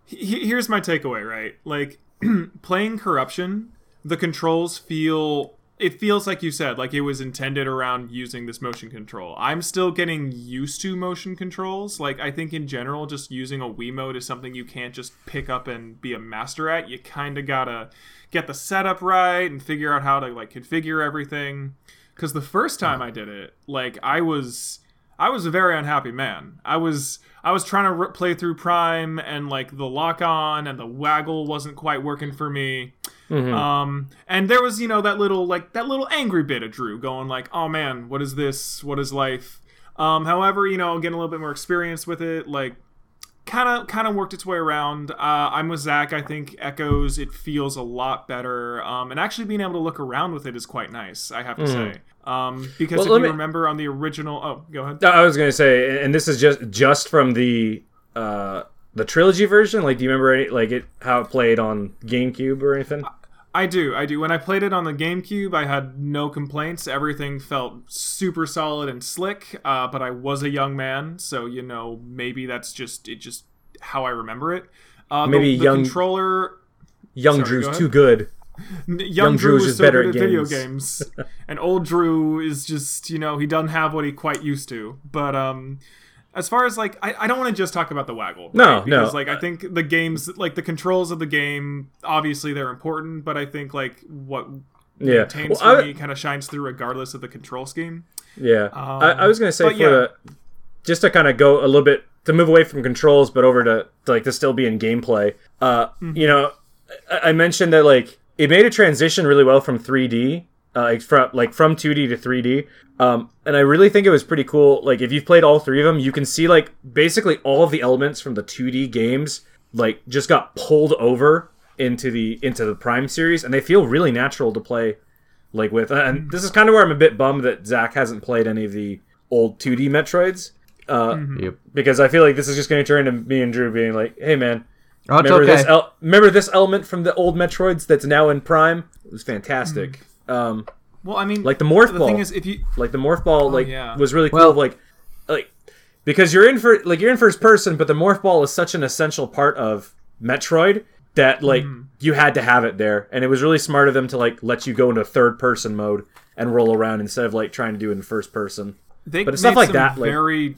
he- here's my takeaway. Right, like playing corruption, the controls feel. It feels like you said, like it was intended around using this motion control. I'm still getting used to motion controls. Like I think in general, just using a Wiimote is something you can't just pick up and be a master at. You kind of gotta get the setup right and figure out how to like configure everything. Because the first time I did it, like I was I was a very unhappy man. I was I was trying to re- play through Prime and like the lock on and the waggle wasn't quite working for me. Um, and there was you know that little like that little angry bit of Drew going like, oh man, what is this? What is life? Um, however, you know, getting a little bit more experience with it, like kind of kind of worked its way around. Uh, I'm with Zach. I think Echoes it feels a lot better, um, and actually being able to look around with it is quite nice. I have to say, um, because Well, if you me- remember on the original, oh, go ahead. I was gonna say, and this is just just from the uh the trilogy version. Like, do you remember any, like it how it played on GameCube or anything? I do, I do. When I played it on the GameCube, I had no complaints. Everything felt super solid and slick. Uh, but I was a young man, so you know maybe that's just it. Just how I remember it. Uh, Maybe the, the young- controller. Young Sorry, Drew's ahead. too good. N- Young, Drew Drew is so better good at at video games. games, and old Drew is just you know he doesn't have what he quite used to. But um, as far as like I, I don't want to just talk about the waggle. No, because no. like I think the games like the controls of the game obviously they're important, but I think like what Yeah. maintains Well, for me kind of shines through regardless of the control scheme. Yeah, I, I was gonna say for yeah. the just to kind of go a little bit to move away from controls, but over to, to like to still be in gameplay. Uh, you know, I, I mentioned that like it made a transition really well from 3D, uh, like from like from 2D to 3D. Um, and I really think it was pretty cool. Like if you've played all three of them, you can see like basically all of the elements from the 2D games like just got pulled over into the into the Prime series, and they feel really natural to play like with and this is kind of where I'm a bit bummed that Zach hasn't played any of the old 2D Metroids. Uh, Yep. because I feel like this is just going to turn into me and Drew being like, "Hey man, Oh, remember okay. this el- remember this element from the old Metroids that's now in Prime? It was fantastic. Um, Well, I mean, like the morph the ball, thing is, if you like the morph ball, like yeah. was really cool. Well- like, like because you're in for like you're in first person, but the morph ball is such an essential part of Metroid that like Mm-hmm. you had to have it there, and it was really smart of them to like let you go into third person mode and roll around instead of like trying to do it in first person. they But it's made stuff like some that, like- Mm. very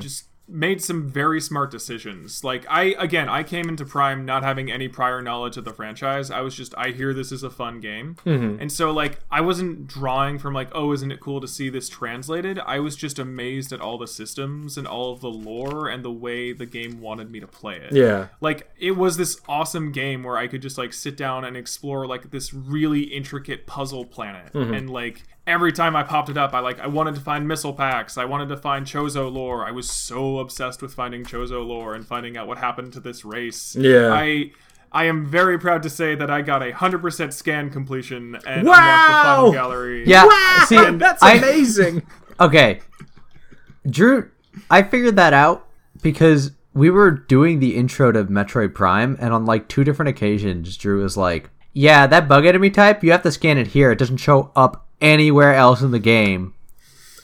just made some very smart decisions. Like i again i came into prime not having any prior knowledge of the franchise. I was just i hear this is a fun game. Mm-hmm. and so like i wasn't drawing from like oh isn't it cool to see this translated? I was just amazed at all the systems and all of the lore and the way the game wanted me to play it. Yeah, like it was this awesome game where I could just like sit down and explore like this really intricate puzzle planet Mm-hmm. and like every time I popped it up I like I wanted to find missile packs I wanted to find Chozo lore I was so obsessed with finding Chozo lore and finding out what happened to this race Yeah. I I am very proud to say that I got a 100% scan completion and Wow! unlocked the final gallery Yeah. See, that's I- amazing. Okay. Drew, I figured that out because we were doing the intro to Metroid Prime, and on like two different occasions, Drew was like, Yeah, that bug enemy type, you have to scan it here. It doesn't show up anywhere else in the game.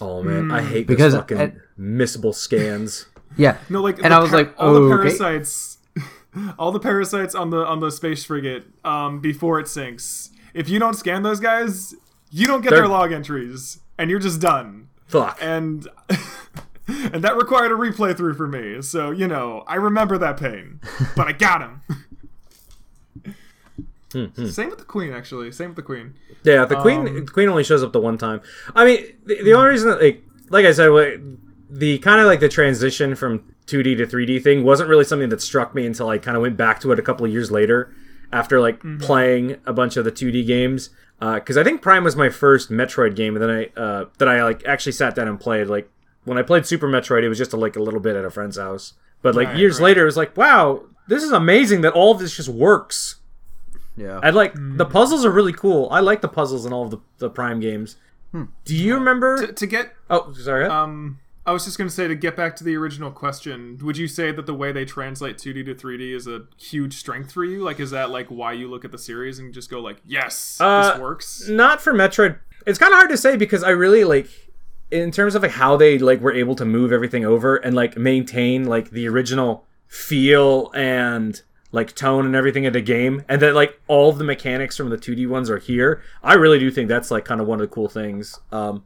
Oh man, I hate Because- this fucking and- missable scans. Yeah. No, like and I was par- like, all the okay. parasites, all the parasites on the on the space frigate um, before it sinks. If you don't scan those guys, you don't get They're- their log entries, and you're just done. Fuck. And and that required a replay through for me. So you know, I remember that pain, but I got him. Same with the queen, actually. Same with the queen. Yeah, the queen Um, the queen only shows up the one time. I mean, the, the only reason that, like like I said, the kind of like the transition from 2D to 3D thing wasn't really something that struck me until I kind of went back to it a couple of years later after like playing a bunch of the 2D games. Because I think Prime was my first Metroid game, and then I uh, that I like actually sat down and played. Like when I played Super Metroid, it was just a, like a little bit at a friend's house. But like Right, years right. later, it was like, wow, this is amazing that all of this just works. Yeah. I like Hmm. the puzzles are really cool. I like the puzzles in all of the, the Prime games. Do you remember? To, to get oh, sorry. Um, I was just going to say to get back to the original question, would you say that the way they translate 2D to 3D is a huge strength for you? Like, is that like why you look at the series and just go like, yes, Uh, this works? Not for Metroid. It's kind of hard to say because I really like, in terms of like how they like were able to move everything over and like maintain like the original feel and like tone and everything of the game, and that like all of the mechanics from the 2D ones are here. I really do think that's like kind of one of the cool things. Um,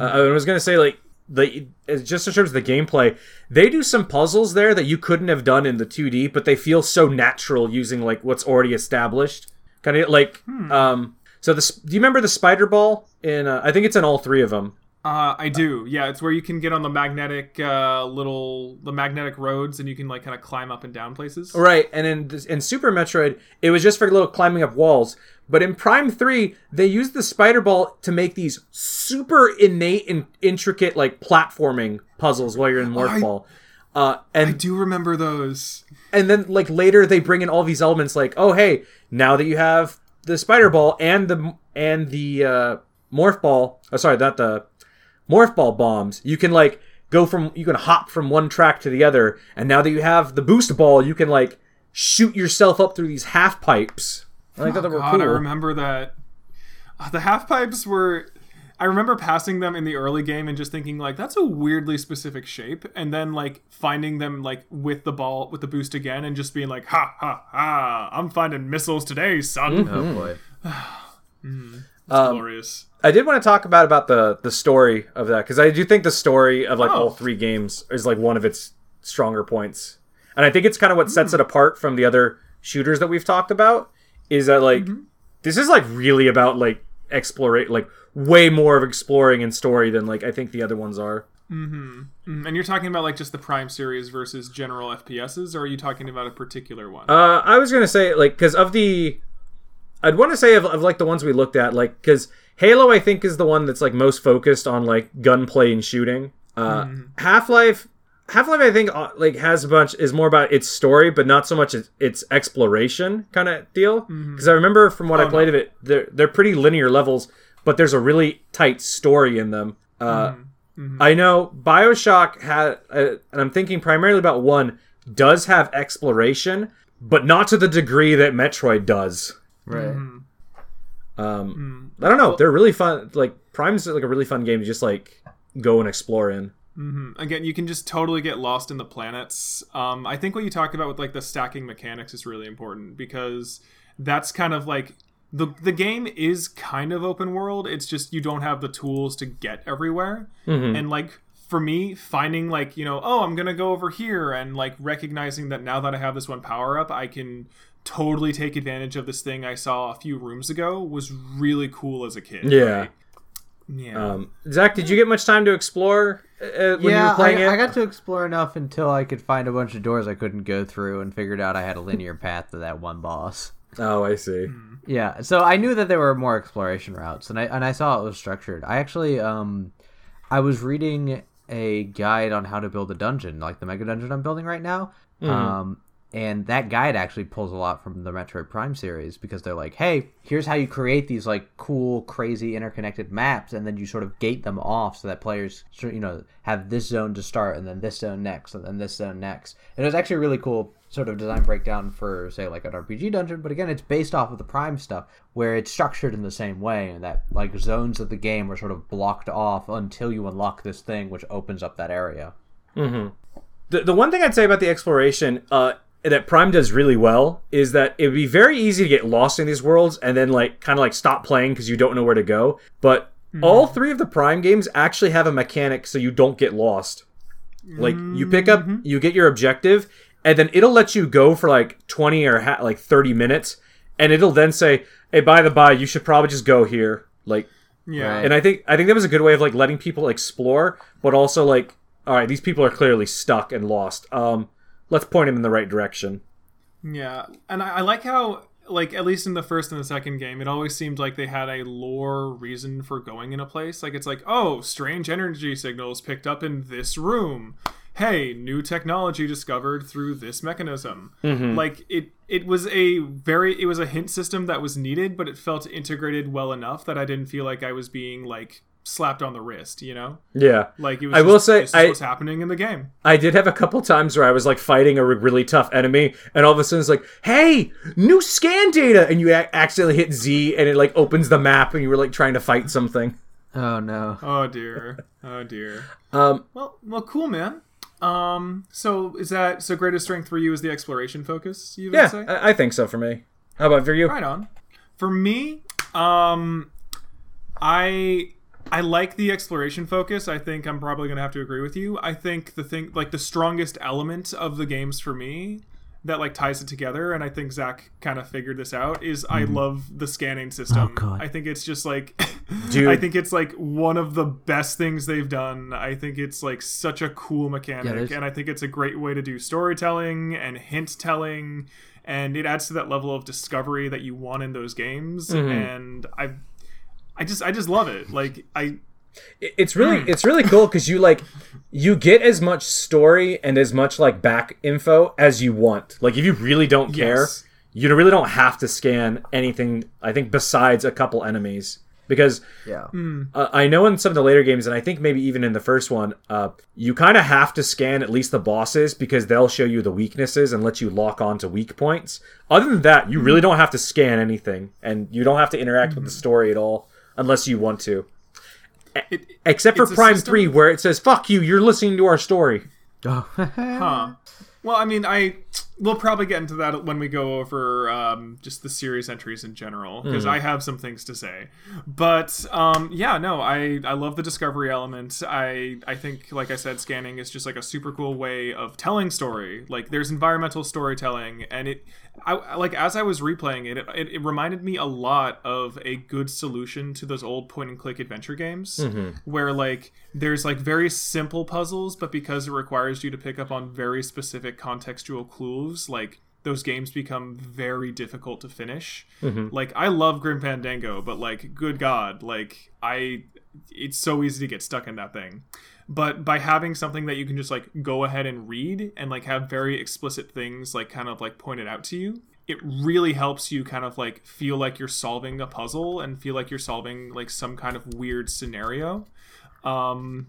I, I was gonna say like the just in terms of the gameplay, they do some puzzles there that you couldn't have done in the 2D, but they feel so natural using like what's already established. Kind of like um. So this, do you remember the spider ball in? Uh, I think it's in all three of them. Uh, I do. Yeah, it's where you can get on the magnetic uh, little the magnetic roads and you can like kind of climb up and down places. Right, and in this- in Super Metroid, it was just for little climbing up walls. But in Prime Three, they used the spider ball to make these super innate and intricate like platforming puzzles while you're in Morph I- Ball. Uh, I and do remember those. and then like later they bring in all these elements like oh hey now that you have the spider ball and the and the uh, morph ball oh sorry not the morph ball bombs you can like go from you can hop from one track to the other and now that you have the boost ball you can like shoot yourself up through these half pipes I think that were God, cool. I remember that. Uh, the half pipes were. I remember passing them in the early game and just thinking like that's a weirdly specific shape, and then like finding them like with the ball with the boost again, and just being like ha ha ha! I'm finding missiles today, son. Oh boy. It's Um, glorious. I did want to talk about about the the story of that because I do think the story of like Oh. all three games is like one of its stronger points, and I think it's kind of what sets it apart from the other shooters that we've talked about. Is that like this is like really about like explore like way more of exploring and story than like I think the other ones are. Mm-hmm. And you're talking about like just the Prime series versus general FPSs, or are you talking about a particular one? Uh, I was gonna say like because of the, I'd want to say of, of like the ones we looked at like because Halo I think is the one that's like most focused on like gunplay and shooting. Uh, Half Life, Half Life I think uh, like has a bunch is more about its story, but not so much its, its exploration kind of deal. Because I remember from what I Oh, played no. of it, they're they're pretty linear levels, but there's a really tight story in them. Uh, I know Bioshock had, uh, and I'm thinking primarily about one, does have exploration, but not to the degree that Metroid does. Right. Um, I don't know. They're really fun. Like Prime's like a really fun game to just like go and explore in. again you can just totally get lost in the planets um, i think what you talked about with like the stacking mechanics is really important because that's kind of like the the game is kind of open world it's just you don't have the tools to get everywhere and like for me finding like you know oh i'm gonna go over here and like recognizing that now that i have this one power up i can totally take advantage of this thing i saw a few rooms ago was really cool as a kid Yeah. right? yeah Um, Zach, did you get much time to explore uh, when you yeah, were playing I, it? I got to explore enough until I could find a bunch of doors I couldn't go through and figured out I had a linear path to that one boss. Oh, I see. Yeah, so I knew that there were more exploration routes, and I and I saw it was structured. I actually, um, I was reading a guide on how to build a dungeon, like the mega dungeon I'm building right now. Um, and that guide actually pulls a lot from the Metroid Prime series because they're like, hey, here's how you create these like cool, crazy interconnected maps, and then you sort of gate them off so that players, you know, have this zone to start, and then this zone next, and then this zone next. And it was actually a really cool sort of design breakdown for, say, like an RPG dungeon. But again, it's based off of the Prime stuff, where it's structured in the same way, and that like zones of the game are sort of blocked off until you unlock this thing, which opens up that area. the, the one thing I'd say about the exploration uh, that Prime does really well is that it would be very easy to get lost in these worlds and then like kind of like stop playing because you don't know where to go. But all three of the Prime games actually have a mechanic so you don't get lost. Like you pick up, you get your objective, and then it'll let you go for like twenty or ha- like thirty minutes, and it'll then say, "Hey, by the by, you should probably just go here." Like, Yeah. Right. and I think I think that was a good way of like letting people explore, but also like, all right, these people are clearly stuck and lost. Um, let's point him in the right direction. Yeah, and I, I like how, like, at least in the first and the second game, it always seemed like they had a lore reason for going in a place. Like, it's like, oh, strange energy signals picked up in this room. Hey, new technology discovered through this mechanism. Mm-hmm. Like it, it was a very, it was a hint system that was needed, but it felt integrated well enough that I didn't feel like I was being like slapped on the wrist. You know, Yeah, like it was. I just, will say, this is I- what's happening in the game. I did have a couple times where I was like fighting a really tough enemy, and all of a sudden it's like, "Hey, new scan data!" and you a- accidentally hit Z, and it like opens the map, and you were like trying to fight something. Oh no. Oh dear. Oh dear. Um, Well, well, cool, man. Um, so is that so? Greatest strength for you is the exploration focus. You would yeah, say. I, I think so for me. How about for you? right on. For me, um, I I like the exploration focus. I think I'm probably gonna have to agree with you. I think the thing, like the strongest element of the games for me that like ties it together, and I think Zach kind of figured this out, is I hmm. love the scanning system. Oh, God. I think it's just like, Dude. I think it's like one of the best things they've done. I think it's like such a cool mechanic, there's- and I think it's a great way to do storytelling and hint telling, and it adds to that level of discovery that you want in those games. Mm-hmm. And I, I just, I just love it. Like I, it's really it's really cool because you like you get as much story and as much like back info as you want. Like if you really don't care, Yes. you really don't have to scan anything. I think besides a couple enemies because Yeah. uh, I know in some of the later games, and I think maybe even in the first one, uh, you kind of have to scan at least the bosses because they'll show you the weaknesses and let you lock on to weak points. Other than that, you really don't have to scan anything, and you don't have to interact with the story at all unless you want to. it, Except for Prime system- 3, where it says, fuck you, you're listening to our story. Oh. Huh. Well, I mean, I we'll probably get into that when we go over um, just the series entries in general because I have some things to say. But um, yeah, no, I I love the discovery element. I I think, like I said, scanning is just like a super cool way of telling story. Like there's environmental storytelling, and it. I like as I was replaying it, it, it reminded me a lot of a good solution to those old point and click adventure games where like there's like very simple puzzles, but because it requires you to pick up on very specific contextual clues, like those games become very difficult to finish. Like I love Grim Fandango, but like good god, like I it's so easy to get stuck in that thing. But by having something that you can just like go ahead and read and like have very explicit things like kind of like pointed out to you, it really helps you kind of like feel like you're solving a puzzle and feel like you're solving like some kind of weird scenario um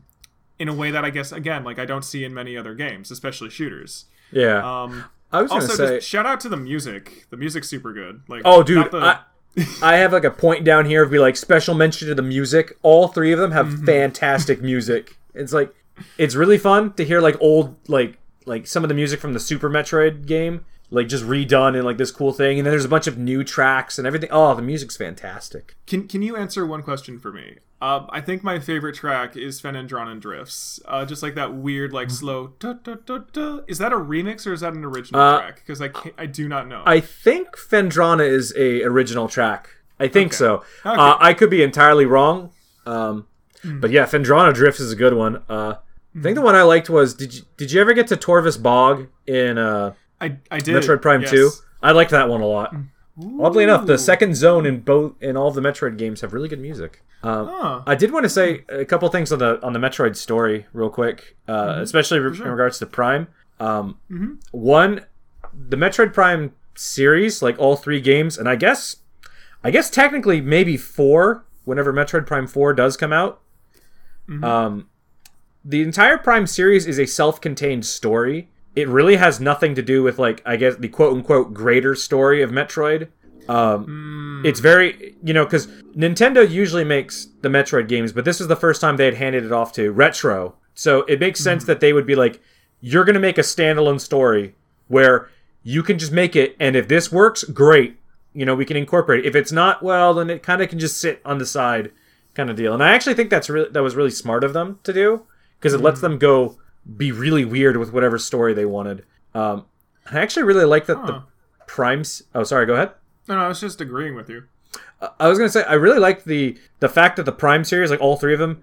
in a way that I guess again like I don't see in many other games, especially shooters. Yeah. Um I was also say. just shout out to the music. The music's super good. Like Oh, dude, the- I, I have like a point down here of be like special mention to the music. All three of them have Mm-hmm. fantastic music. It's like it's really fun to hear like old like like some of the music from the Super Metroid game, like just redone in like this cool thing. And then there's a bunch of new tracks and everything. Oh, the music's fantastic. Can Can you answer one question for me? Uh, I think my favorite track is Phendrana Drifts. Uh, just like that weird, like slow. Da, da, da, da. Is that a remix or is that an original Uh, track? Because I can't, I do not know. I think Phendrana is a original track. I think Okay. so. Okay. Uh, I could be entirely wrong. Um, But yeah, Phendrana Drifts is a good one. Uh, I think the one I liked was did you did you ever get to Torvus Bog in uh, I I did Metroid Prime yes. Two? I liked that one a lot. Oddly enough, the second zone in both in all of the Metroid games have really good music. Um, Huh. I did want to say a couple things on the on the Metroid story real quick, uh, especially re- in regards to Prime. Um, One, the Metroid Prime series, like all three games, and I guess, I guess technically maybe four. Whenever Metroid Prime Four does come out, um, the entire Prime series is a self-contained story. It really has nothing to do with like I guess the quote unquote greater story of Metroid. Um, hmm. It's very you know because Nintendo usually makes the Metroid games, but this was the first time they had handed it off to Retro. So it makes hmm. sense that they would be like, "You're gonna make a standalone story where you can just make it, and if this works, great. You know, we can incorporate it. If it's not, well, then it kind of can just sit on the side, kind of deal." And I actually think that's really that was really smart of them to do because it lets hmm. them go be really weird with whatever story they wanted. Um, I actually really like that the Primes. Oh, sorry. Go ahead. No, no, I was just agreeing with you. I was gonna say I really like the the fact that the Prime series, like all three of them,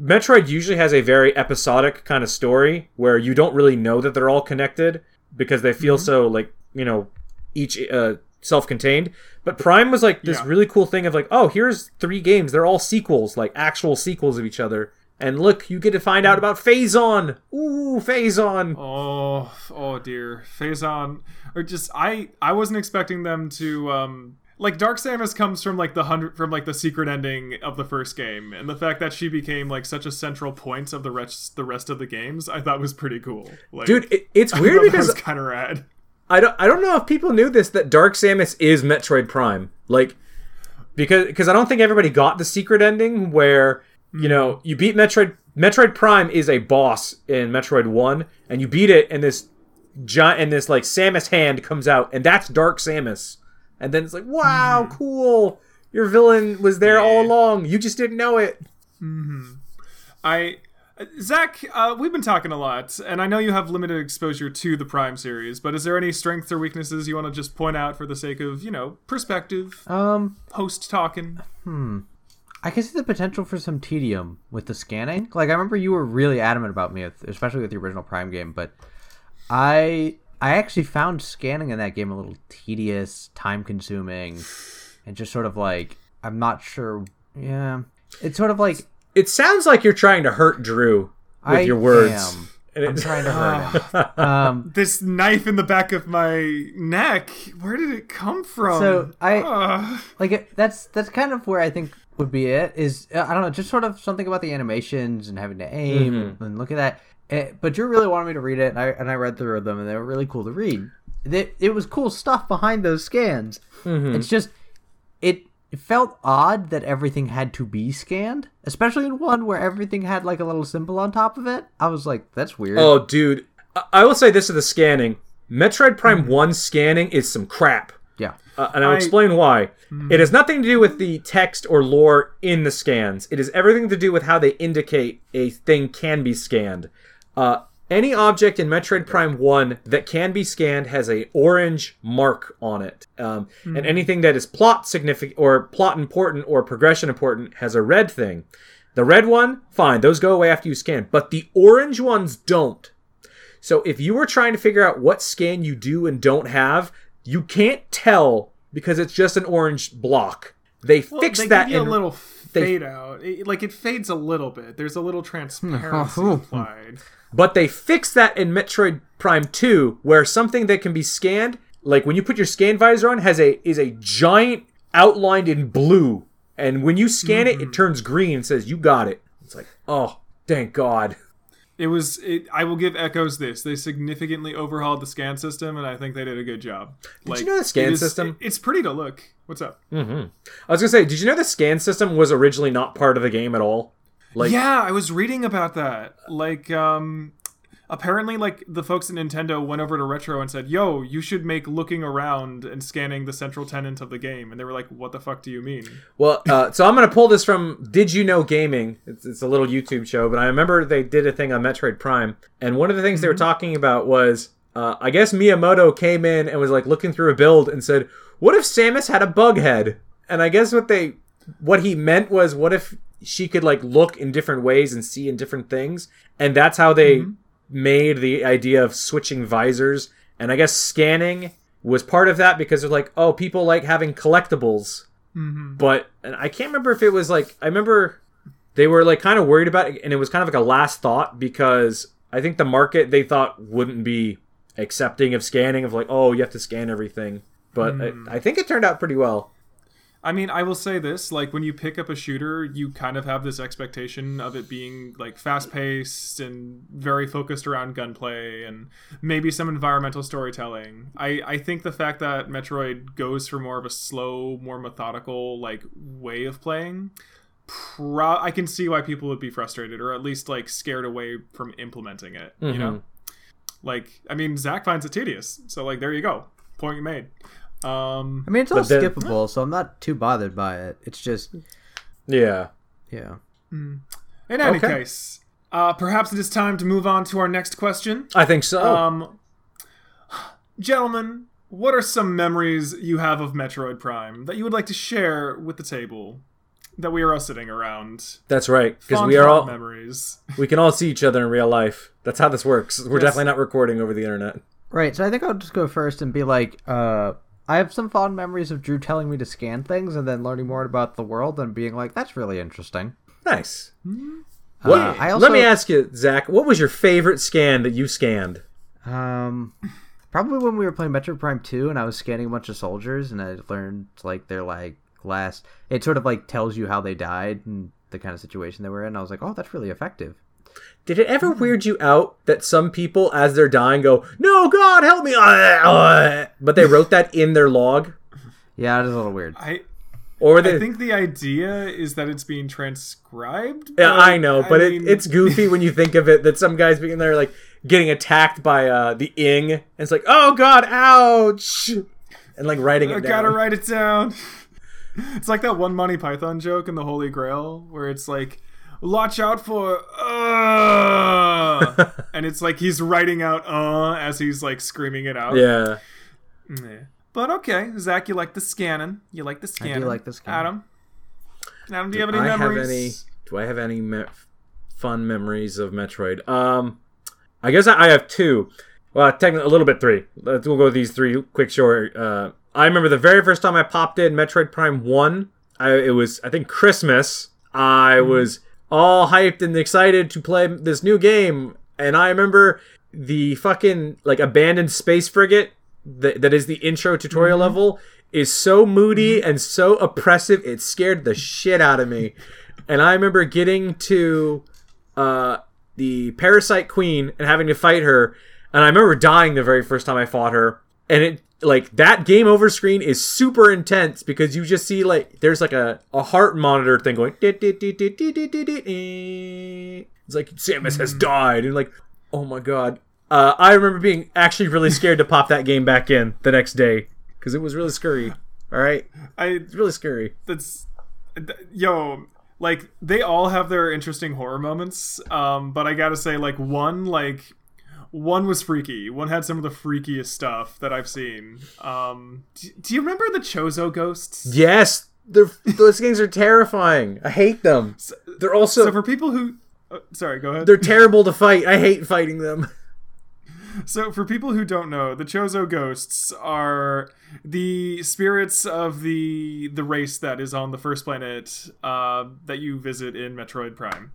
Metroid usually has a very episodic kind of story where you don't really know that they're all connected because they feel so like you know each uh, self-contained. But Prime was like this Yeah. really cool thing of like, oh, here's three games. They're all sequels, like actual sequels of each other. And look, you get to find out about Phazon. Ooh, Phazon. Oh, oh dear, Phazon, or just I, I wasn't expecting them to, um, like Dark Samus comes from like the hundred from like the secret ending of the first game, and the fact that she became like such a central point of the rest the rest of the games, I thought was pretty cool. Like, Dude, it, it's weird because kind of rad. I don't I don't know if people knew this that Dark Samus is Metroid Prime. Like because because I don't think everybody got the secret ending where you know you beat Metroid Metroid Prime is a boss in Metroid 1 and you beat it and this giant and this like Samus hand comes out and that's Dark Samus. And then it's like, "Wow, cool. Your villain was there all along. You just didn't know it." I, Zach, uh, we've been talking a lot, and I know you have limited exposure to the Prime series, but is there any strengths or weaknesses you want to just point out for the sake of you know perspective, Um, host talking? I can see the potential for some tedium with the scanning. Like I remember you were really adamant about me, especially with the original Prime game, but I I actually found scanning in that game a little tedious, time consuming, and just sort of like I'm not sure. Yeah, it's sort of like It sounds like you're trying to hurt Drew with I your words. am. I'm trying to hurt him. Um, this knife in the back of my neck where did it come from So, I- Ugh. like it, that's that's kind of where I think would be it. Is uh, I don't know, just sort of something about the animations and having to aim Mm-hmm. and look at that. Eh, but you really wanted me to read it, and I and I read through them, and they were really cool to read. It, it was cool stuff behind those scans. Mm-hmm. It's just it, it felt odd that everything had to be scanned, especially in one where everything had like a little symbol on top of it. I was like, that's weird. Oh, dude. I- I will say this to the scanning. Metroid Prime 1 scanning is some crap. Uh, and I'll I- explain why. It has nothing to do with the text or lore in the scans. It is everything to do with how they indicate a thing can be scanned. Uh, any object in Metroid Prime 1 that can be scanned has a orange mark on it. Um, And anything that is plot significant or plot important or progression important has a red thing. The red one, fine, those go away after you scan, but the orange ones don't. So if you were trying to figure out what scan you do and don't have, you can't tell because it's just an orange block. They Well, fixed they that give you in a little they- fade out It- like it fades a little bit there's a little transparency applied But they fixed that in Metroid Prime 2, where something that can be scanned, like when you put your scan visor on, has a is a giant outlined in blue. And when you scan it, it mm-hmm. turns green and says, You got it. It's like, oh, thank God. It was it, i will give echoes this. They significantly overhauled the scan system and i think they did a good job. Did you know the scan system- it's pretty to look. What's up? Mm-hmm. I was gonna say, did you know the scan system was originally not part of the game at all? Like yeah i was reading about that. Like um apparently like the folks at nintendo went over to retro and said yo you should make looking around and scanning the central tenant of the game. And they were like what the fuck do you mean? Well, uh, so I'm going to pull this from Did You Know Gaming. It's, it's a little YouTube show, but I remember they did a thing on Metroid Prime, and one of the things they were talking about was, uh, I guess Miyamoto came in and was like looking through a build and said, "What if Samus had a bug head?" And I guess what they, what he meant was, what if she could like look in different ways and see in different things, and that's how they made the idea of switching visors. And I guess scanning was part of that because they're like, oh, people like having collectibles mm-hmm. but and I can't remember if it was like I remember they were like kind of worried about it, and it was kind of like a last thought because I think the market they thought wouldn't be accepting of scanning of like oh you have to scan everything, but I, mm. I think it turned out pretty well. I mean, I will say this: like when you pick up a shooter, you kind of have this expectation of it being like fast-paced and very focused around gunplay and maybe some environmental storytelling. I I think the fact that Metroid goes for more of a slow, more methodical like way of playing, pro- I can see why people would be frustrated or at least like scared away from implementing it. You know, mm-hmm. like I mean, Zach finds it tedious, so like there you go, point you made. Um, I mean, it's all But then- skippable, so I'm not too bothered by it. It's just, Yeah. yeah. In any Okay. case, uh, perhaps it is time to move on to our next question. I think so. Um, gentlemen, what are some memories you have of Metroid Prime that you would like to share with the table that we are all sitting around? That's right, because we are all memories. we can all see each other in real life. That's how this works. We're Yes. definitely not recording over the internet. Right, so I think I'll just go first and be like, uh, I have some fond memories of Drew telling me to scan things and then learning more about the world and being like, that's really interesting. Nice. Uh, What, I also, let me ask you, Zach. What was your favorite scan that you scanned? Um, probably when we were playing Metro Prime 2 and I was scanning a bunch of soldiers and I learned, like, their, like, last. It sort of, like, tells you how they died and the kind of situation they were in. I was like, oh, that's really effective. Did it ever weird you out that some people, as they're dying, go, "No, God, help me!" But they wrote that in their log, Yeah, it is a little weird. I or they. I think the idea is that it's being transcribed. yeah, I know, but mean, it, it's goofy when you think of it. That some guys being there, like getting attacked by uh, the Ing, and it's like, "Oh God, ouch!" and like writing it I down. gotta write it down. It's like that one Monty Python joke in the Holy Grail where it's like, "Watch out for," uh, and it's like he's writing out "uh" as he's like screaming it out. yeah. Yeah. But okay, Zach, you like the scanning. You like the scanning. like the scanning. Adam. Adam, do you have any I memories? have any? Do I have any me- fun memories of Metroid? Um, I guess I, I have two. Well, technically a little bit three. Let's we'll go with these three quick short. Uh, I remember the very first time I popped in Metroid Prime One. I it was I think Christmas. I was all hyped and excited to play this new game, and I remember the fucking like abandoned space frigate that, that is the intro tutorial level is so moody and so oppressive it scared the shit out of me. And i remember getting to uh the parasite queen and having to fight her. And i remember dying the very first time i fought her. And it like that game over screen is super intense because you just see like there's like a, a heart monitor thing going it's like samus has died. And like oh my god. Uh, i remember being actually really scared to pop that game back in the next day because it was really scary all right I it's really scary. That's th- yo like they all have their interesting horror moments um but i gotta say like one like one was freaky. One had some of the freakiest stuff that i've seen. Um do, do you remember the chozo ghosts? Yes. They're, those games are terrifying. I hate them. They're also so for people who uh, sorry go ahead. they're terrible to fight. I hate fighting them. So, for people who don't know, the Chozo ghosts are the spirits of the the race that is on the first planet uh, that you visit in Metroid Prime.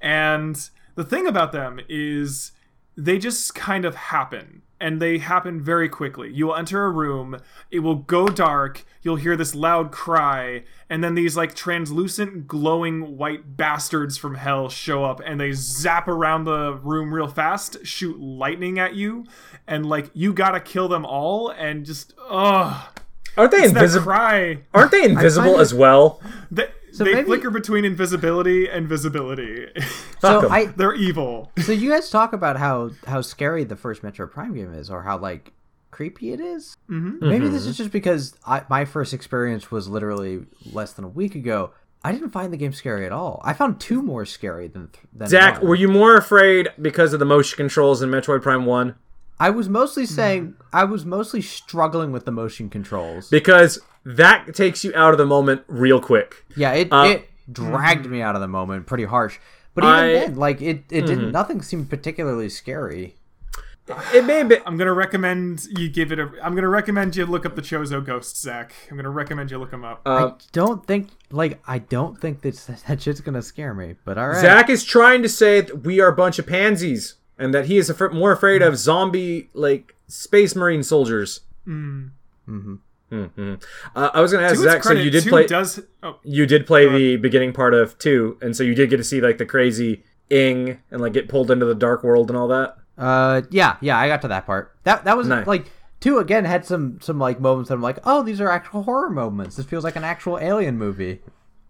And the thing about them is they just kind of happen and they happen very quickly. You will enter a room, it will go dark, you'll hear this loud cry, and then these like translucent glowing white bastards from hell show up and they zap around the room real fast, shoot lightning at you, and like you got to kill them all and just ugh. aren't they invisible aren't they invisible as well They, So they maybe- flicker between invisibility and visibility. So I They're evil. so you guys talk about how how scary the first Metroid Prime game is, or how like creepy it is. Mm-hmm. Maybe this is just because I, my first experience was literally less than a week ago. I didn't find the game scary at all. I found two more scary than th- than zach one. were you more afraid because of the motion controls in metroid prime 1 I was mostly saying I was mostly struggling with the motion controls. because that takes you out of the moment real quick Yeah, it Uh, it dragged me out of the moment pretty harsh. But even I- Mm-hmm. then, like it, it didn't. Nothing seemed particularly scary. it may be I'm gonna recommend you give it a. I'm gonna recommend you look up the Chozo ghosts, Zach. I'm gonna recommend you look them up. uh, I don't think like I don't think that that shit's gonna scare me. But all right, Zach is trying to say that we are a bunch of pansies and that he is af- more afraid of zombie like space marine soldiers. Mm-hmm. Uh, I was gonna ask To its Zach. So you did play. Does oh you did play the beginning part of two, and so you did get to see like the crazy Ing and like get pulled into the dark world and all that. Uh, yeah, yeah, I got to that part. That that was Nice. like two again had some some like moments that I'm like, oh, these are actual horror moments. This feels like an actual alien movie.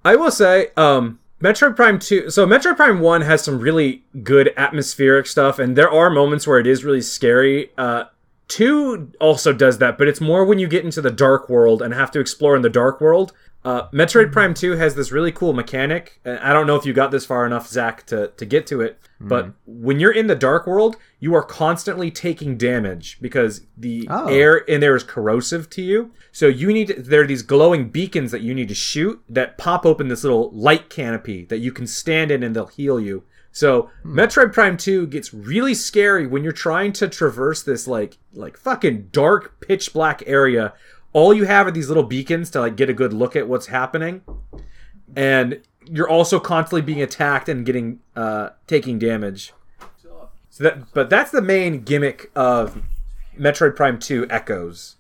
I will say, um, Metroid Prime 2. So, Metroid Prime 1 has some really good atmospheric stuff, and there are moments where it is really scary. Uh, 2 also does that, but it's more when you get into the dark world and have to explore in the dark world. Uh, Metroid hmm. Prime 2 has this really cool mechanic. I don't know if you got this far enough, Zach, to, to get to it, but hmm. when you're in the Dark World, you are constantly taking damage because the Oh. air in there is corrosive to you. So you need to, there are these glowing beacons that you need to shoot that pop open this little light canopy that you can stand in and they'll heal you. So hmm. Metroid Prime 2 gets really scary when you're trying to traverse this like like fucking dark pitch black area. All you have are these little beacons to like get a good look at what's happening. And you're also constantly being attacked and getting uh taking damage. So that but that's the main gimmick of Metroid Prime 2 Echoes.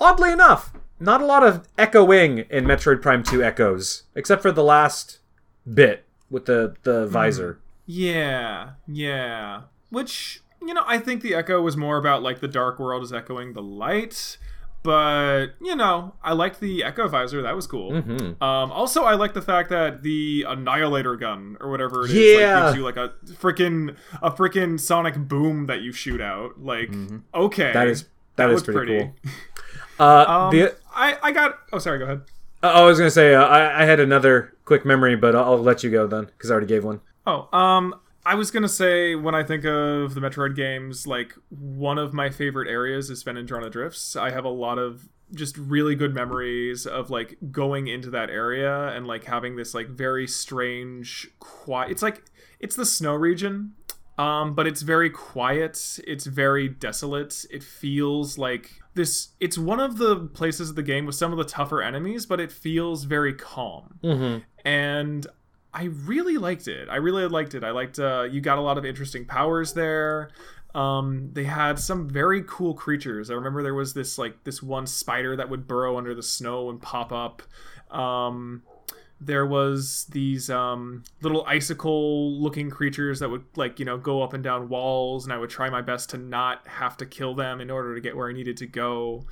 Oddly enough, not a lot of echoing in Metroid Prime 2 Echoes, except for the last bit with the the visor. Yeah, yeah. Which, you know, I think the echo was more about like the dark world is echoing the light. But, you know, I liked the echo visor. That was cool. Mhm. Um, also, I like the fact that the annihilator gun or whatever it is Yeah. like, gives you like a freaking a freaking sonic boom that you shoot out. Like, okay, That is that is looks pretty, cool. Uh, Um, the, I I got. Oh, sorry. Go ahead. uh, I was gonna say uh, I, I had another quick memory, but I'll, I'll let you go then because I already gave one. Oh, um, I was gonna say when I think of the Metroid games, like one of my favorite areas is Phendrana Drifts. I have a lot of just really good memories of like going into that area and like having this like very strange quiet. It's like it's the snow region, um, but it's very quiet. It's very desolate. It feels like this. It's one of the places of the game with some of the tougher enemies, but it feels very calm Mm-hmm. and I really liked it. I really liked it. I liked uh, you got a lot of interesting powers there. Um, they had some very cool creatures. I remember there was this like this one spider that would burrow under the snow and pop up. Um, there was these um, little icicle looking creatures that would like you know go up and down walls, and I would try my best to not have to kill them in order to get where I needed to go.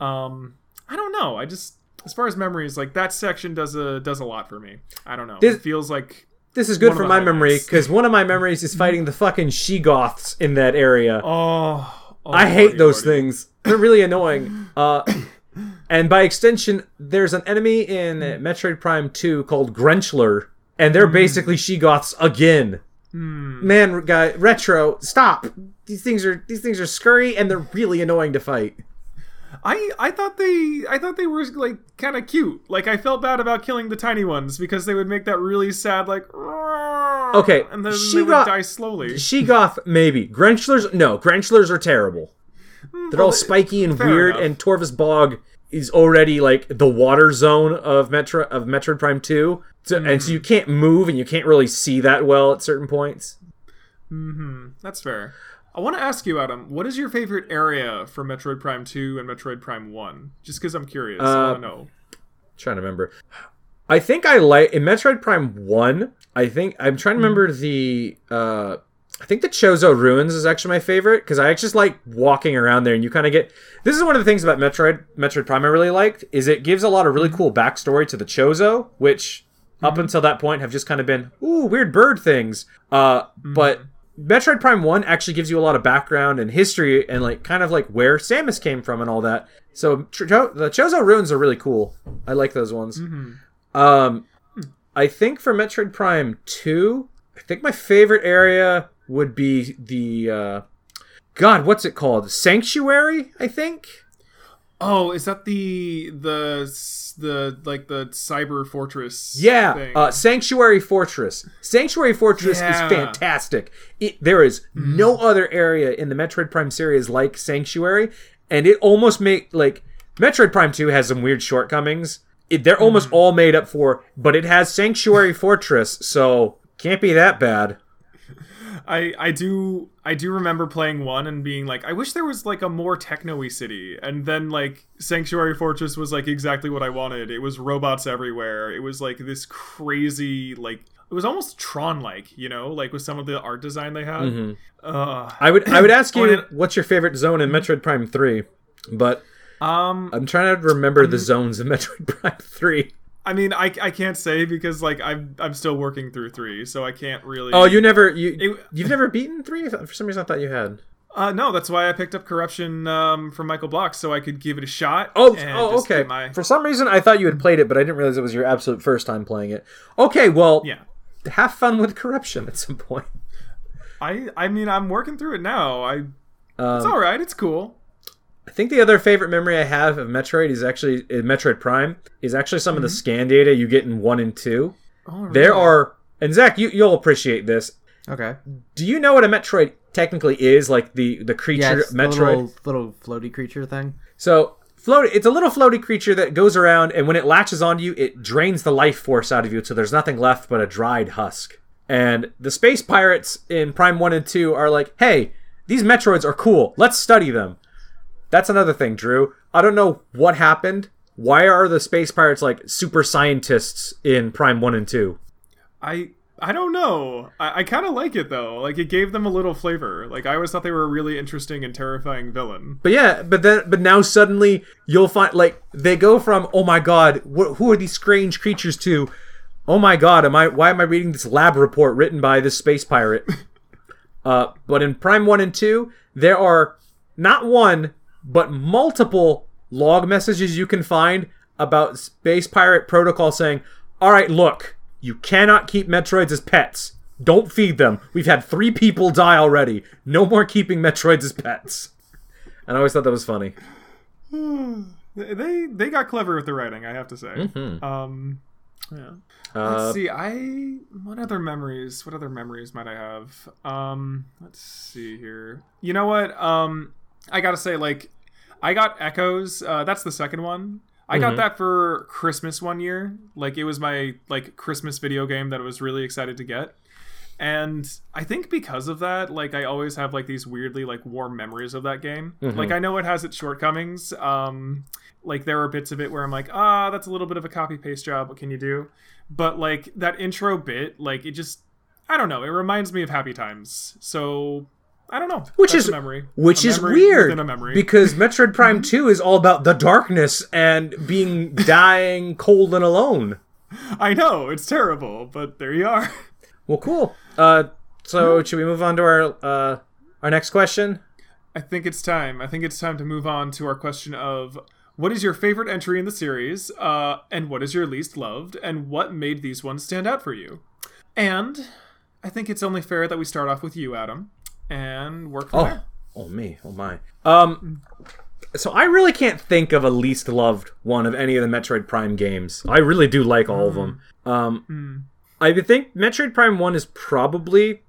Um, I don't know. I just as far as memories, like that section does a does a lot for me. I don't know. This- it feels like This is good for my memory because one of my memories is fighting the fucking Sheegoths in that area. oh, oh I hate lordy, those lordy. things. They're really annoying. Uh, and by extension, there's an enemy in Metroid Prime 2 called Grenchler, and they're hmm. basically Sheegoths again. Hmm. Man, guy, retro, stop. Hmm. These things are these things are scurry and they're really annoying to fight. I I thought they I thought they were like kind of cute. Like I felt bad about killing the tiny ones because they would make that really sad like Okay, and then she they would got- die slowly. Sheegoth, maybe. Grenchlers, no. Grenchlers are terrible. They're all spiky and weird, enough. and Torvus Bog is already like the water zone of Metro of Metroid Prime Two, so, and Mm-hmm. so you can't move and you can't really see that well at certain points. Mm-hmm. That's fair. I want to ask you, Adam, what is your favorite area for Metroid Prime 2 and Metroid Prime 1? Just because I'm curious. I Uh, want to know. trying to remember. I think I like in Metroid Prime One. I think I'm trying to Mm-hmm. remember the. uh I think the Chozo Ruins is actually my favorite because I just like walking around there and you kind of get. This is one of the things about Metroid Metroid Prime I really liked is it gives a lot of really Mm-hmm. cool backstory to the Chozo, which up until that point have just kind of been ooh weird bird things. Uh, Mm-hmm. but Metroid Prime One actually gives you a lot of background and history and like kind of like where Samus came from and all that. So Cho- the Chozo Ruins are really cool. I like those ones. Um, I think for Metroid Prime Two, I think my favorite area would be the uh, God, what's it called? Sanctuary, I think. Oh, is that the the the like the cyber fortress? Yeah, uh, Sanctuary Fortress. Sanctuary Fortress Yeah. is fantastic. It, there is no other area in the Metroid Prime series like Sanctuary, and it almost make like Metroid Prime Two has some weird shortcomings. It, they're almost all made up for, but it has Sanctuary Fortress, so can't be that bad. I I do I do remember playing one and being like, I wish there was like a more techno-y city. And then like Sanctuary Fortress was like exactly what I wanted. It was robots everywhere. It was like this crazy like it was almost Tron-like, you know, like with some of the art design they had. Mm-hmm. Uh, I would I would ask you what's your favorite zone in Metroid Prime Three, but um, I'm trying to remember the zones in Metroid Prime Three. I mean, I, I can't say because like I'm I'm still working through three, so I can't really. Oh, you never you It- you've never beaten three? For some reason, I thought you had. Uh, no, that's why I picked up Corruption um, from Michael Block so I could give it a shot. Oh, oh, okay. My... For some reason, I thought you had played it, but I didn't realize it was your absolute first time playing it. Okay, well, Yeah. have fun with corruption at some point. I I mean I'm working through it now. I it's Um, all right. It's cool. I think the other favorite memory I have of Metroid is actually uh, Metroid Prime is actually some Mm-hmm. of the scan data you get in one and two. Oh, There really? are, and Zach, you you'll appreciate this. Okay. Do you know what a Metroid technically is? Like the the creature the Metroid. little, little floaty creature thing. So float, it's a little floaty creature that goes around, and when it latches onto you, it drains the life force out of you, so there's nothing left but a dried husk. And the space pirates in Prime One and Two are like, "Hey, these Metroids are cool. Let's study them." That's another thing, Drew. I don't know what happened. Why are the space pirates like super scientists in Prime One and Two? I I don't know. I, I kind of like it though. Like it gave them a little flavor. Like I always thought they were a really interesting and terrifying villain. But yeah, but then, but now suddenly you'll find like they go from oh my god, wh- who are these strange creatures to oh my god, am I why am I reading this lab report written by this space pirate? uh, but in Prime One and Two, there are not one but multiple log messages you can find about space pirate protocol saying, "All right, look, you cannot keep Metroids as pets." Don't feed them. We've had three people die already. No more keeping Metroids as pets. And I always thought that was funny. They they got clever with the writing. I have to say. Mm-hmm. Um, yeah. Uh, Let's see. I what other memories? What other memories might I have? Um, let's see here. You know what? Um, I gotta say, like, I got Echoes. Uh, that's the second one. I got that for Christmas one year. Like, it was my like Christmas video game that I was really excited to get. And I think because of that, like I always have like these weirdly like warm memories of that game. Like I know it has its shortcomings. Um like there are bits of it where I'm like, ah, that's a little bit of a copy paste job. What can you do? But like that intro bit, like it just I don't know, it reminds me of happy times. So I don't know. which That's is memory. which A is memory weird a memory. because Metroid Prime 2 is all about the darkness and being dying cold and alone. I know, it's terrible, but there you are. Well, cool. Uh so should we move on to our uh our next question? I think it's time. I think it's time to move on to our question of what is your favorite entry in the series, uh, and what is your least loved, and what made these ones stand out for you? And I think it's only fair that we start off with you, Adam, and work from Oh, there. oh me, oh my. Um, so I really can't think of a least loved one of any of the Metroid Prime games. I really do like all of them. Um, I think Metroid Prime One is probably.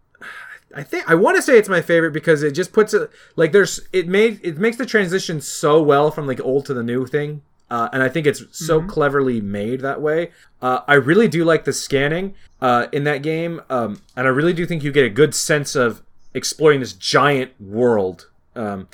I think I want to say it's my favorite because it just puts it like there's it made it makes the transition so well from like old to the new thing. Uh, and I think it's so cleverly made that way. Uh, I really do like the scanning uh, in that game, um, and I really do think you get a good sense of exploring this giant world. Um,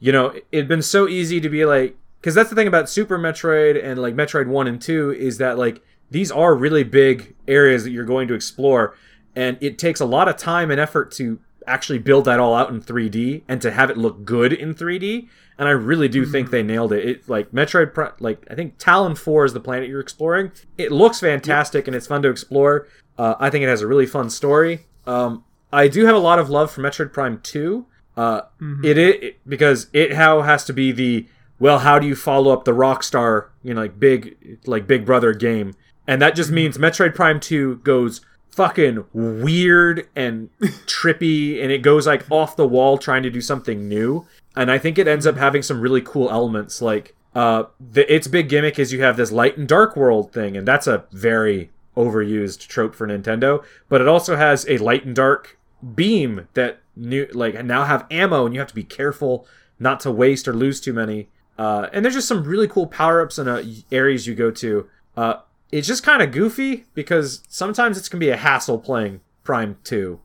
You know, it- it'd been so easy to be like, because that's the thing about Super Metroid and like Metroid One and Two is that like these are really big areas that you're going to explore, and it takes a lot of time and effort to actually build that all out in 3D and to have it look good in 3D. And I really do think they nailed it. It like Metroid, like I think Tallon Four is the planet you're exploring. It looks fantastic and it's fun to explore. Uh, I think it has a really fun story. Um, I do have a lot of love for Metroid Prime Two. Uh, it, it because it how has to be the well, how do you follow up the Rockstar, you know, like big like Big Brother game, and that just means Metroid Prime Two goes fucking weird and trippy, and it goes like off the wall trying to do something new, and I think it ends up having some really cool elements like. Uh, the, its big gimmick is you have this light and dark world thing, and that's a very overused trope for Nintendo. But it also has a light and dark beam that new like now have ammo and you have to be careful not to waste or lose too many uh, and there's just some really cool power-ups and uh, areas you go to uh, it's just kind of goofy because sometimes it's can be a hassle playing prime 2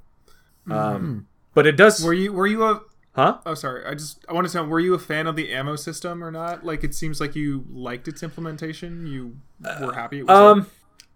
um, but it does Were you were you a huh Oh, sorry. I just I want to know. Were you a fan of the ammo system or not? Like, it seems like you liked its implementation. You were happy. It was Um,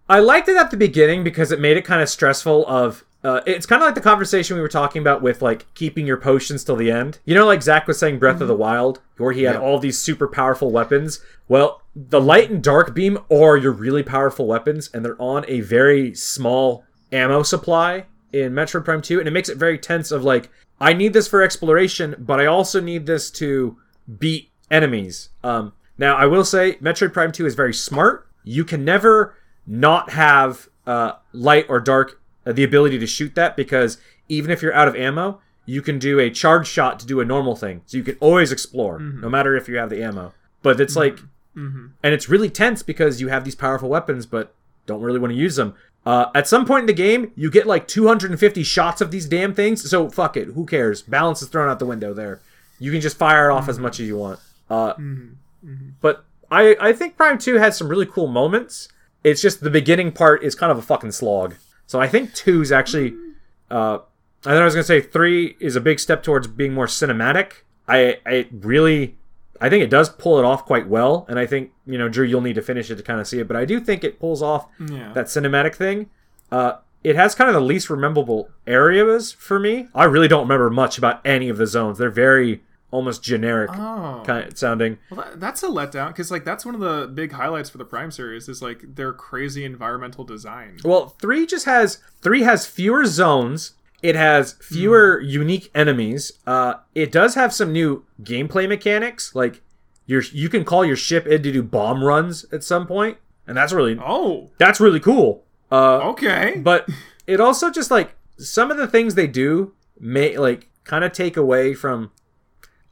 I liked it at the beginning because it made it kind of stressful. Of uh, it's kind of like the conversation we were talking about with like keeping your potions till the end. You know, like Zach was saying, Breath of the Wild, where he had all these super powerful weapons. Well, the light and dark beam are your really powerful weapons, and they're on a very small ammo supply. in Metroid Prime 2, and it makes it very tense of like, I need this for exploration, but I also need this to beat enemies. Um, now, I will say, Metroid Prime 2 is very smart. You can never not have uh, light or dark uh, the ability to shoot that because even if you're out of ammo, you can do a charge shot to do a normal thing. So you can always explore, no matter if you have the ammo. But it's like, and it's really tense because you have these powerful weapons, but don't really want to use them. Uh, at some point in the game, you get like 250 shots of these damn things. So fuck it, who cares? Balance is thrown out the window there. You can just fire it off as much as you want. Uh, But I I think Prime Two had some really cool moments. It's just the beginning part is kind of a fucking slog. So I think two is actually. Uh, I thought I was gonna say three is a big step towards being more cinematic. I I really I think it does pull it off quite well, and I think you know Drew you'll need to finish it to kind of see it, but I do think it pulls off Yeah. that cinematic thing. Uh, it has kind of the least rememberable areas for me. I really don't remember much about any of the zones. They're very almost generic Oh. kind of sounding. Well, that, that's a letdown because like that's one of the big highlights for the Prime series is like their crazy environmental design. Well, three just has three has fewer zones. It has fewer unique enemies. Uh, it does have some new gameplay mechanics, like your you can call your ship in to do bomb runs at some point, and that's really Oh, that's really cool. Uh, okay. but it also just like some of the things they do may like kind of take away from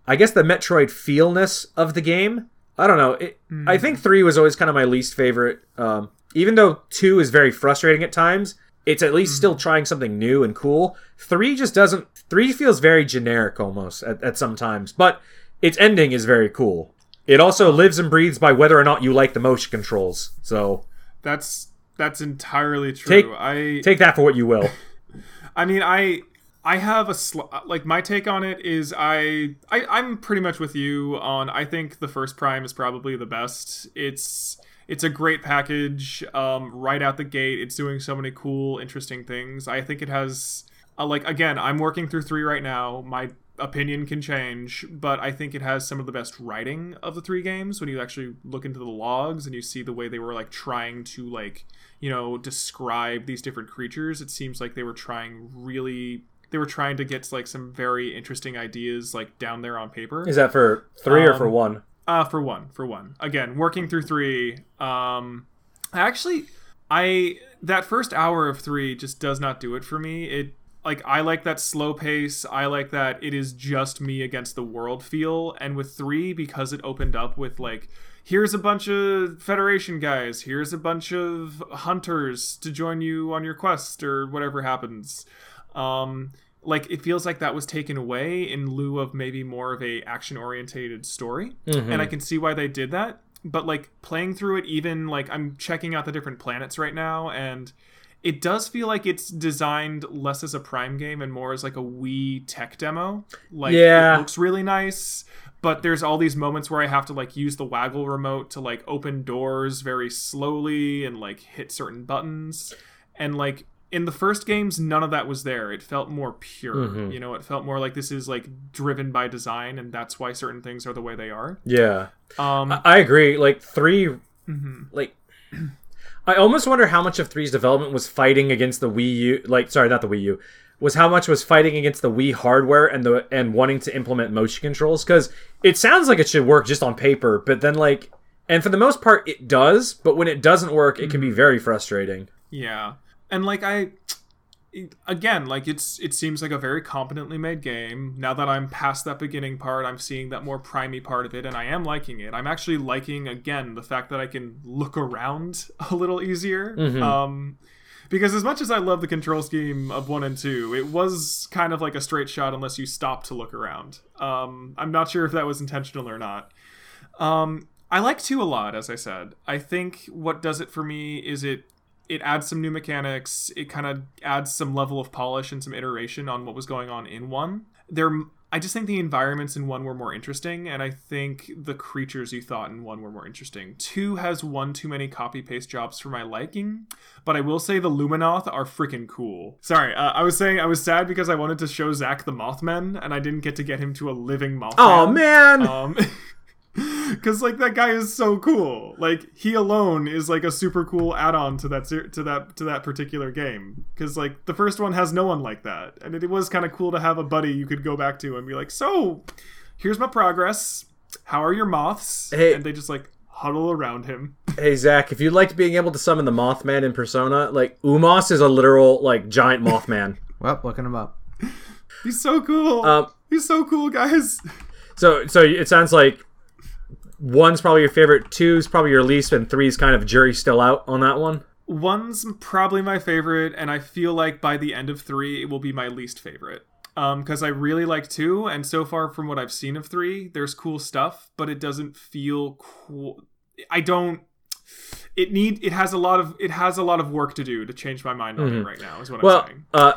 I guess the Metroid feelness of the game. I don't know. It, I think 3 was always kind of my least favorite. Um, even though 2 is very frustrating at times, it's at least still trying something new and cool. 3 just doesn't 3 feels very generic almost at, at some times, but its ending is very cool. It also lives and breathes by whether or not you like the motion controls. So, That's that's entirely true. Take- I take that for what you will. I mean, I I have a sl- like my take on it is I, I I'm pretty much with you on. I think the first Prime is probably the best. It's it's a great package. Um, right out the gate, it's doing so many cool, interesting things. I think it has uh, like again, I'm working through three right now. My opinion can change, but I think it has some of the best writing of the three games when you actually look into the logs and you see the way they were like trying to like you know describe these different creatures it seems like they were trying really they were trying to get like some very interesting ideas like down there on paper. Is that for 3 or for Um, 1? uh for one for one. Again working through three um actually i that first hour of three just does not do it for me. It like i like that slow pace. I like that it is just me against the world feel. And with three because it opened up with like here's a bunch of federation guys here's a bunch of hunters to join you on your quest or whatever happens. Um like it feels like that was taken away in lieu of maybe more of a action orientated story mm-hmm. and i can see why they did that. But like playing through it even like i'm checking out the different planets right now and it does feel like it's designed less as a prime game and more as like a wii tech demo. Like Yeah. it looks really nice but there's all these moments where i have to like use the waggle remote to like open doors very slowly and like hit certain buttons. And like in the first games none of that was there it felt more pure mm-hmm. you know it felt more like this is like driven by design and that's why certain things are the way they are Yeah. um I- I agree. Like 3 mm-hmm. like I almost wonder how much of three's development was fighting against the Wii U like sorry, not the Wii U. Was how much was fighting against the Wii hardware and the and wanting to implement motion controls cuz it sounds like it should work just on paper, but then like and for the most part it does, but when it doesn't work, it can be mm-hmm. very frustrating. Yeah. And like I again, like it's it seems like a very competently made game. Now that I'm past that beginning part, I'm seeing that more primey part of it and I am liking it. I'm actually liking again the fact that I can look around a little easier. Um because as much as I love the control scheme of 1 and 2, it was kind of like a straight shot unless you stop to look around. Um I'm not sure if that was intentional or not. Um, I like two a lot, as I said. I think what does it for me is it it adds some new mechanics. It kind of adds some level of polish and some iteration on what was going on in one. There, I just think the environments in one were more interesting, and I think the creatures you thought in one were more interesting. Two has one too many copy paste jobs for my liking, but I will say the Luminoth are freaking cool. Sorry, uh, I was saying I was sad because I wanted to show Zach the Mothman, and I didn't get to get him to a living Mothman. Oh man. Um, because like that guy is so cool. Like he alone is like a super cool add-on to that ser- to that to that particular game. Because like the first one has no one like that, and it, it was kind of cool to have a buddy you could go back to and be like, so here's my progress. How are your moths? Hey. and they just like huddle around him. Hey Zach, if you liked being able to summon the Mothman in Persona, like U-Mos is a literal like giant Mothman. Well, looking him up. He's so cool. Um, He's so cool, guys. so so it sounds like one's probably your favorite, two's probably your least, and three's kind of jury still out on that one. One's probably my favorite, and I feel like by the end of three, it will be my least favorite. Um, because I really like two, and so far from what I've seen of three, there's cool stuff, but it doesn't feel cool. I don't. It need. It has a lot of. It has a lot of work to do to change my mind on it right now. Is what I'm Mm-hmm. Well, saying. uh,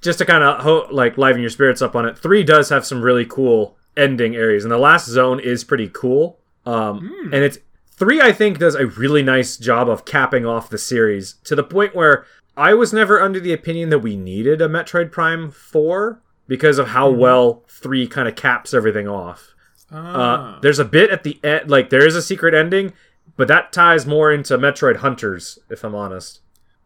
just to kind of ho- like liven your spirits up on it, three does have some really cool ending areas, and the last zone is pretty cool. Um, and it's three. I think does a really nice job of capping off the series to the point where I was never under the opinion that we needed a Metroid Prime four because of how well three kind of caps everything off. Uh, Ah. there's a bit at the end, like there is a secret ending, but that ties more into Metroid Hunters, if I'm honest,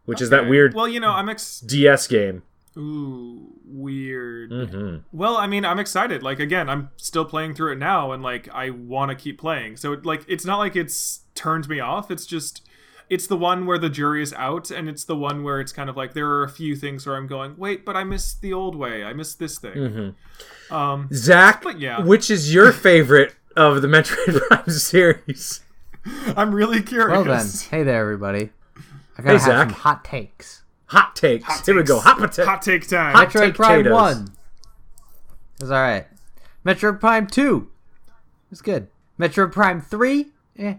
which is that weird Well, you know, I'm ex. DS game. Ooh, weird. hmm Well, I mean, I'm excited. Like again, I'm still playing through it now, and like I want to keep playing. So it, like, it's not like it's turned me off. It's just, it's the one where the jury is out, and it's the one where it's kind of like there are a few things where I'm going, wait, but I missed the old way. I missed this thing. Mm-hmm. Um, Zach, But yeah. which is your favorite of the Metroid Prime series? I'm really curious. Well then, hey there, everybody. I gotta Hey, have some Zach. hot takes. Hot takes. Hot Here we go. Hot potato. Hot take time. Hot- Metroid take Prime potatoes. One. It was all right. Metroid Prime Two. It was good. Metroid Prime Three. Eh.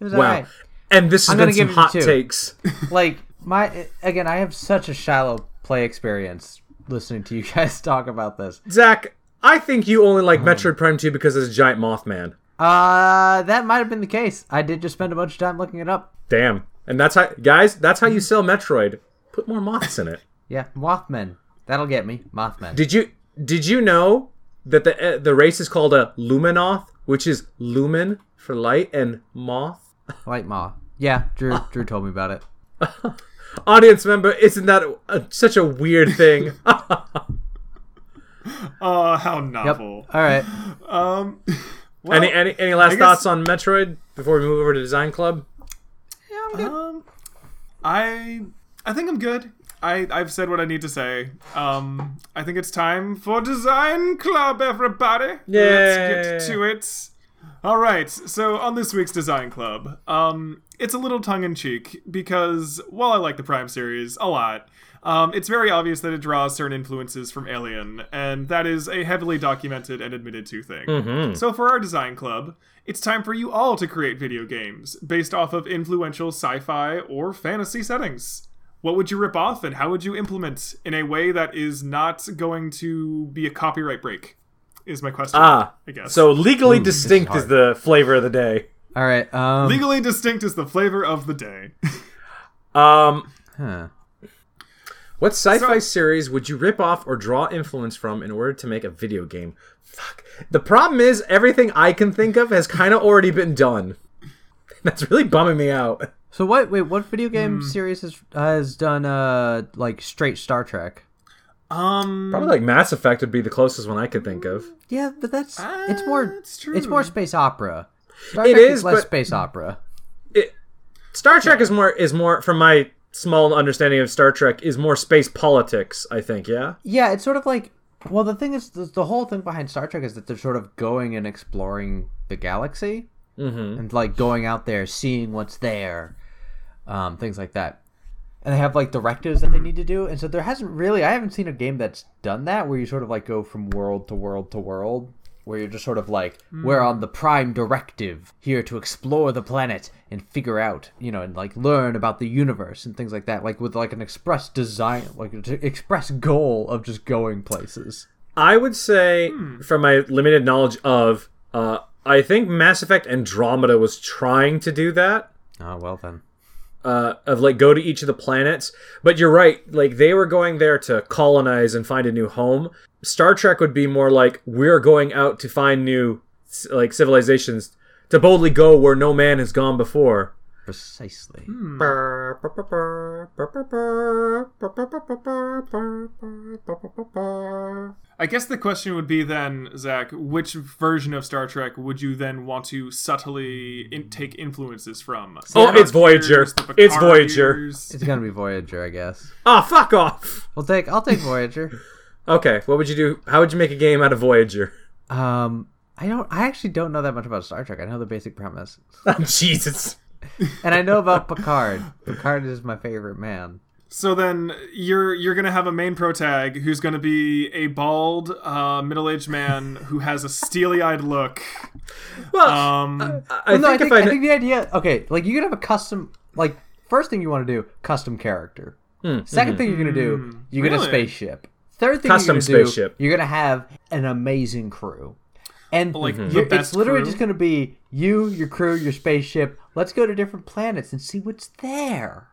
It was wow. alright. And this has I'm been gonna some give hot takes. Like my again, I have such a shallow play experience listening to you guys talk about this. Zach, I think you only like Metroid Prime 2 because it's a giant Mothman. Uh, that might have been the case. I did just spend a bunch of time looking it up. Damn. And that's how, guys, that's how you sell Metroid. Put more moths in it. Yeah, Mothman. That'll get me. Mothman. Did you did you know that the uh, the race is called a Luminoth, which is lumen for light and moth? Light moth. Yeah, Drew. Drew told me about it. Audience member, isn't that a, such a weird thing? Oh, how Yep. novel. All right. Um, well, any any any last guess- thoughts on Metroid before we move over to Design Club? Um, I I think I'm good. I I've said what I need to say. Um, I think it's time for design club, everybody. Yeah. Let's get to it. All right. So on this week's design club, um, it's a little tongue in cheek because while I like the Prime series a lot. Um, it's very obvious that it draws certain influences from Alien, and that is a heavily documented and admitted to thing. So, for our design club, it's time for you all to create video games based off of influential sci fi or fantasy settings. What would you rip off, and how would you implement in a way that is not going to be a copyright break? Is my question. Ah, I guess. so legally Ooh, this is distinct is, the flavor of the day. All right. Um. Legally distinct is the flavor of the day. Um, Huh. what sci-fi So- series would you rip off or draw influence from in order to make a video game? Fuck. The problem is everything I can think of has kind of already been done. That's really bumming me out. So what? Wait, what video game Hmm. series has has done uh like straight Star Trek? Um, Probably like Mass Effect would be the closest one I could think of. Yeah, but that's it's more it's it's more space opera. Star It Trek is, less but- space opera. It, Star Trek is more is more from my small understanding of Star Trek is more space politics. I think. Yeah. Yeah, it's sort of like well, the thing is, the, the whole thing behind Star Trek is that they're sort of going and exploring the galaxy Mm-hmm. and like going out there, seeing what's there, um, things like that. And they have like directives that they need to do, and so there hasn't really, I haven't seen a game that's done that where you sort of like go from world to world to world, where you're just sort of like, we're on the prime directive here to explore the planet and figure out, you know, and like learn about the universe and things like that, like with like an express design, like an express goal of just going places. I would say, from my limited knowledge of, uh, I think Mass Effect Andromeda was trying to do that. Oh well then. uh, of like go to each of the planets. But you're right, like they were going there to colonize and find a new home. Star Trek would be more like we're going out to find new like civilizations to boldly go where no man has gone before. Precisely. I guess the question would be then, Zach, which version of Star Trek would you then want to subtly in- take influences from? Oh, it's Voyager. It's Voyager. It's gonna be Voyager, I guess. Ah, fuck off. We'll take. I'll take Voyager. Okay, what would you do? How would you make a game out of Voyager? Um, I don't. I actually don't know that much about Star Trek. I know the basic premise, Jesus. and I know about Picard. Picard is my favorite man. So then you're you're gonna have a main pro tag who's gonna be a bald, uh, middle-aged man who has a steely-eyed look. Well, Um, I Well, no, I think think, I, I think the idea. Okay, like you could have a custom. Like first thing you want to do, custom character. Hmm, 2nd thing you're gonna do, you get a spaceship. Third thing Custom you're gonna spaceship. do, you're gonna have an amazing crew. And like, the you're- it's literally crew? just gonna be you, your crew, your spaceship. Let's go to different planets and see what's there.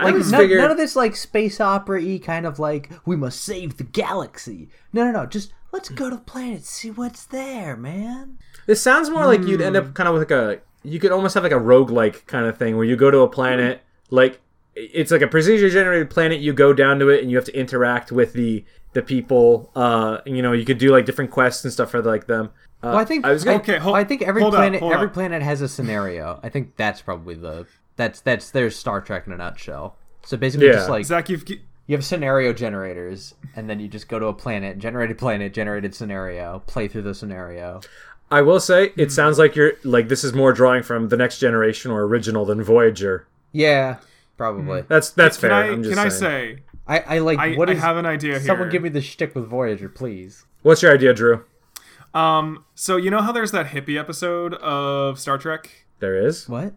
I Like just no- figured none of this like space opera y kind of like we must save the galaxy. No, no, no. Just let's go to the planet, see what's there, man. this sounds more like you'd end Hmm. up kind of with like a you could almost have like a roguelike kind of thing where you go to a planet like it's like a procedure generated planet you go down to it and you have to interact with the the people uh you know you could do like different quests and stuff for like them uh, Well, I think I was gonna, Okay, hold- I think every planet hold every up. planet has a scenario. I think that's probably the that's that's there's Star Trek in a nutshell. So basically, Yeah. just like Zach, you've you have scenario generators, and then you just go to a planet, generated planet, generated scenario, play through the scenario. I will say Hmm. it sounds like you're like this is more drawing from the next generation or original than Voyager Yeah, probably. that's that's can fair I I'm just can I say I I like I, what I is have an idea here. someone give me the shtick with Voyager, please. what's your idea Drew Um, so you know how there's that hippie episode of Star Trek? there is What?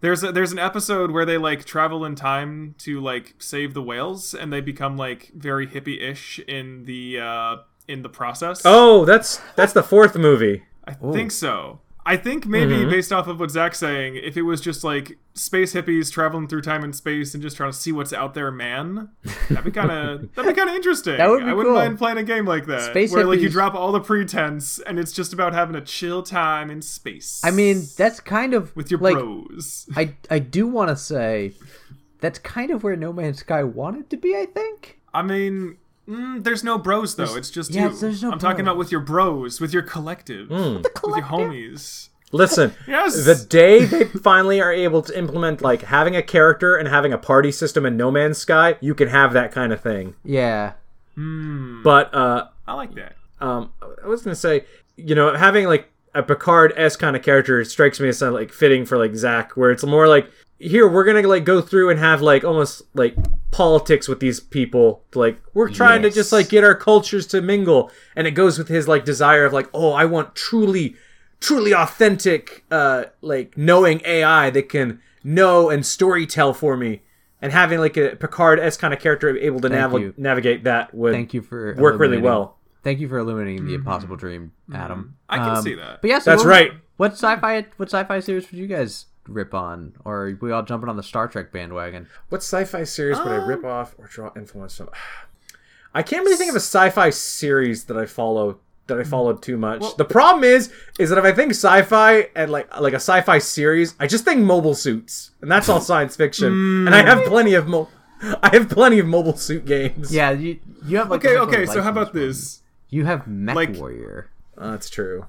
There's a, there's an episode where they like travel in time to like save the whales, and they become like very hippie-ish in the uh, in the process. oh that's that's the fourth movie I think so. I think maybe Mm-hmm. based off of what Zach's saying, if it was just like space hippies traveling through time and space and just trying to see what's out there, man, that'd be kind of that'd be kind of interesting. That would be I wouldn't cool. mind playing a game like that, Space where like you drop all the pretense and it's just about having a chill time in space. I mean, that's kind of with your like bros. I I do want to say that's kind of where No Man's Sky wanted to be. I think. I mean, mm, there's no bros though. it's just yeah, you. there's no I'm talking about with your bros, with your collective, Hmm. with your collective? homies. Listen, Yes. the day they finally are able to implement like having a character and having a party system in No Man's Sky, you can have that kind of thing. Yeah. But uh, I like that. um, I was gonna say, you know, having like a Picard s kind of character strikes me as like fitting for like Zach, where it's more like here we're gonna like go through and have like almost like politics with these people. Like we're trying to just like get our cultures to mingle, and it goes with his like desire of like, oh, I want truly, truly authentic, uh, like knowing AI that can know and story tell for me. And having like a Picard s kind of character able to Thank nav- navigate that would Thank you for work really well. Thank you for illuminating the impossible dream, Adam. I can Um, see that. But yeah, so That's what- right. What sci-fi? What sci-fi series would you guys rip on, or are we all jumping on the Star Trek bandwagon? What sci-fi series would I Um, rip off or draw influence from? I can't really think of a sci-fi series that I follow that I followed too much. the problem is, is that if I think sci-fi and like like a sci-fi series, I just think mobile suits, and that's all science fiction. And I have plenty of mo- I have plenty of mobile suit games. Yeah, you you have like Okay, okay. So how about license this? one. You have Mech Like- Warrior. Uh, that's true.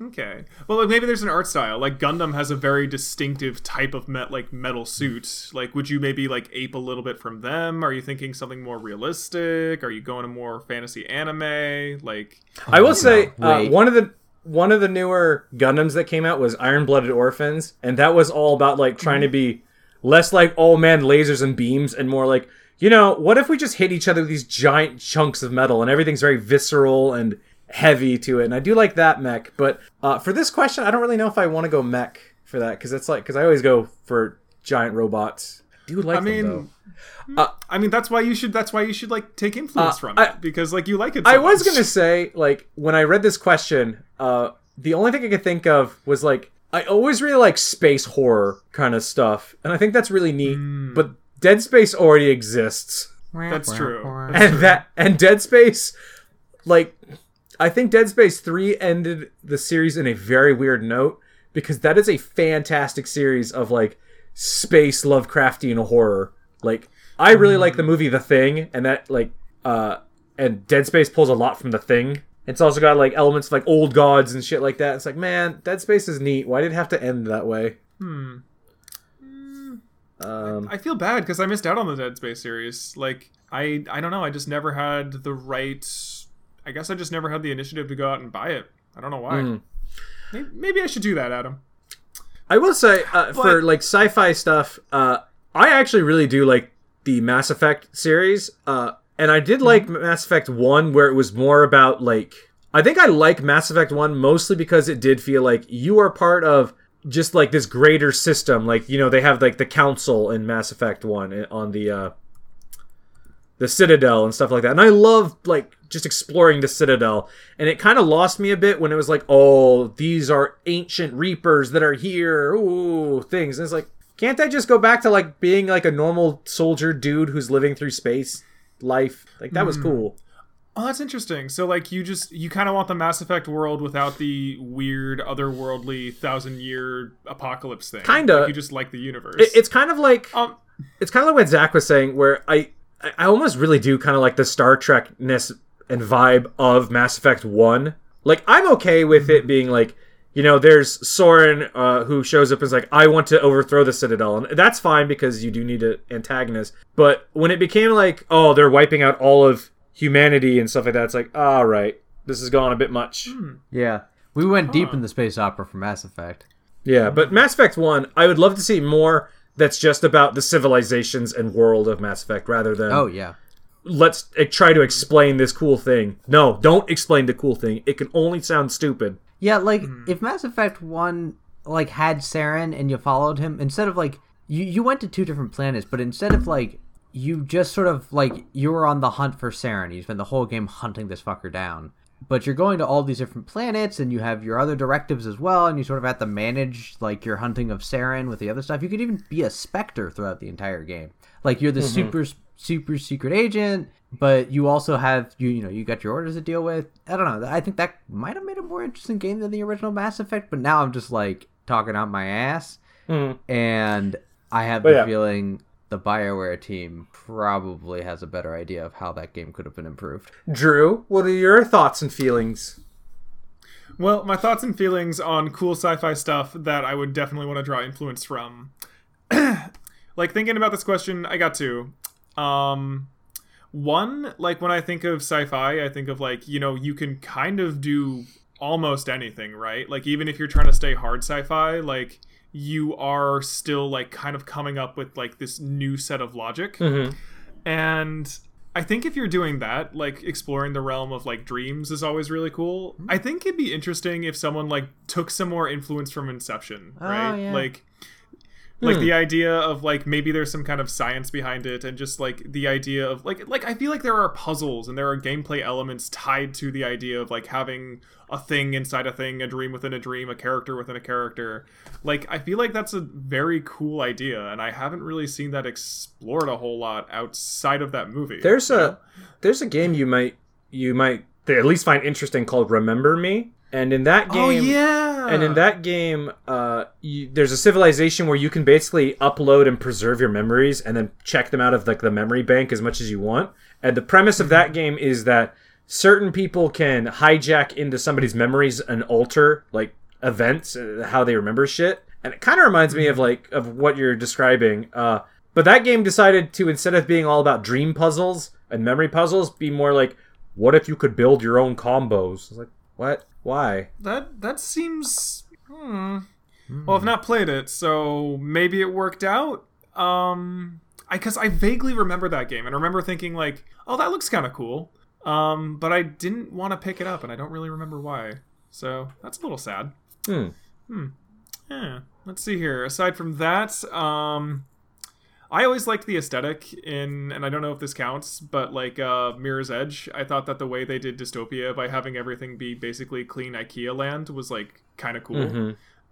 Okay. Well, like maybe there's an art style. Like Gundam has a very distinctive type of met like metal suit. Like, would you maybe like ape a little bit from them? Are you thinking something more realistic? Are you going to more fantasy anime? Like, I will say uh, one of the one of the newer Gundams that came out was Iron Blooded Orphans, and that was all about like trying to be less like oh man lasers and beams, and more like you know what if we just hit each other with these giant chunks of metal, and everything's very visceral and heavy to it. And I do like that mech, but uh, for this question, I don't really know if I want to go mech for that because it's like because I always go for giant robots. I do like I them, mean, though. I mean that's why you should. That's why you should like take influence Uh, from I- it because like you like it. So I was much. gonna say, like, when I read this question, uh, the only thing I could think of was like, I always really like space horror kind of stuff, and I think that's really neat. But Dead Space already exists, That's true. and that and Dead Space, like, I think Dead Space Three ended the series in a very weird note because that is a fantastic series of like space Lovecraftian horror. Like I really like the movie The Thing, and that like uh and Dead Space pulls a lot from The Thing. It's also got like elements of like old gods and shit like that. It's like, man, Dead Space is neat. Why did it have to end that way? Hmm. Um, I feel bad because I missed out on the Dead Space series. Like, I I don't know. I just never had the right. I guess I just never had the initiative to go out and buy it. I don't know why. Mm. Maybe, maybe I should do that, Adam. I will say uh, for like sci-fi stuff, uh, I actually really do like the Mass Effect series, uh, and I did like Mass Effect One, where it was more about like I think I like Mass Effect One mostly because it did feel like you are part of just like this greater system. Like you know they have like the Council in Mass Effect One eh, on the uh, the Citadel and stuff like that, and I love like just exploring the Citadel. And it kind of lost me a bit when it was like, oh, these are ancient Reapers that are here, ooh, things. And it's like, can't I just go back to like being like a normal soldier dude who's living through space life? Like that was cool. Oh, that's interesting. So, like, you just you kind of want the Mass Effect world without the weird, otherworldly, thousand-year apocalypse thing. Kinda. Like, you just like the universe. It, it's kind of like um. it's kind of like what Zach was saying, where I I I almost really do kind of like the Star Trek ness and vibe of Mass Effect One. Like I'm okay with it mm-hmm. being like, you know, there's Saren uh, who shows up and is like, I want to overthrow the Citadel, and that's fine because you do need an antagonist. But when it became like, oh, they're wiping out all of humanity and stuff like that, it's like, all right, this has gone a bit much. Hmm. Yeah. We went deep in the space opera for Mass Effect. Yeah, but hmm. Mass Effect 1, I would love to see more that's just about the civilizations and world of Mass Effect rather than Oh yeah. let's try to explain this cool thing. No, don't explain the cool thing. It can only sound stupid. Yeah, like hmm. if Mass Effect One like had Saren and you followed him instead of like you you went to two different planets, but instead of like you just sort of like you were on the hunt for Saren. You spent the whole game hunting this fucker down. But you're going to all these different planets and you have your other directives as well, and you sort of have to manage like your hunting of Saren with the other stuff. You could even be a Spectre throughout the entire game. Like you're the mm-hmm. super super secret agent, but you also have you you know you got your orders to deal with. I don't know. I think that might have made a more interesting game than the original Mass Effect. But now I'm just like talking out my ass, mm-hmm. and I have But the yeah. feeling the Bioware team probably has a better idea of how that game could have been improved. Drew, what are your thoughts and feelings? Well, my thoughts and feelings on cool sci-fi stuff that I would definitely want to draw influence from. like thinking about this question, I got two. Um one, like when I think of sci-fi, I think of like, you know, you can kind of do almost anything, right? Like even if you're trying to stay hard sci-fi, like you are still like kind of coming up with like this new set of logic. Mm-hmm. And I think if you're doing that, like exploring the realm of like dreams is always really cool. Mm-hmm. I think it'd be interesting if someone like took some more influence from Inception, oh, right? yeah. Like like hmm. the idea of like maybe there's some kind of science behind it and just like the idea of like like I feel like there are puzzles and there are gameplay elements tied to the idea of like having a thing inside a thing, a dream within a dream, a character within a character. Like I feel like that's a very cool idea and I haven't really seen that explored a whole lot outside of that movie. There's a know? there's a game you might you might at least find interesting called Remember Me, and in that game Oh yeah. And in that game, uh, you, there's a civilization where you can basically upload and preserve your memories, and then check them out of like the memory bank as much as you want. And the premise of that game is that certain people can hijack into somebody's memories and alter like events, uh, how they remember shit. And it kind of reminds me of like of what you're describing. Uh, but that game decided to instead of being all about dream puzzles and memory puzzles, be more like, what if you could build your own combos? Like, what? Why? That that seems. Hmm. Well, I've not played it, so maybe it worked out. Um, I because I vaguely remember that game and I remember thinking like, oh, that looks kind of cool. Um, but I didn't want to pick it up, and I don't really remember why. So that's a little sad. Hmm. Yeah. Let's see here. Aside from that, um, I always liked the aesthetic in, and I don't know if this counts, but like uh, Mirror's Edge. I thought that the way they did dystopia by having everything be basically clean IKEA land was like kind of cool.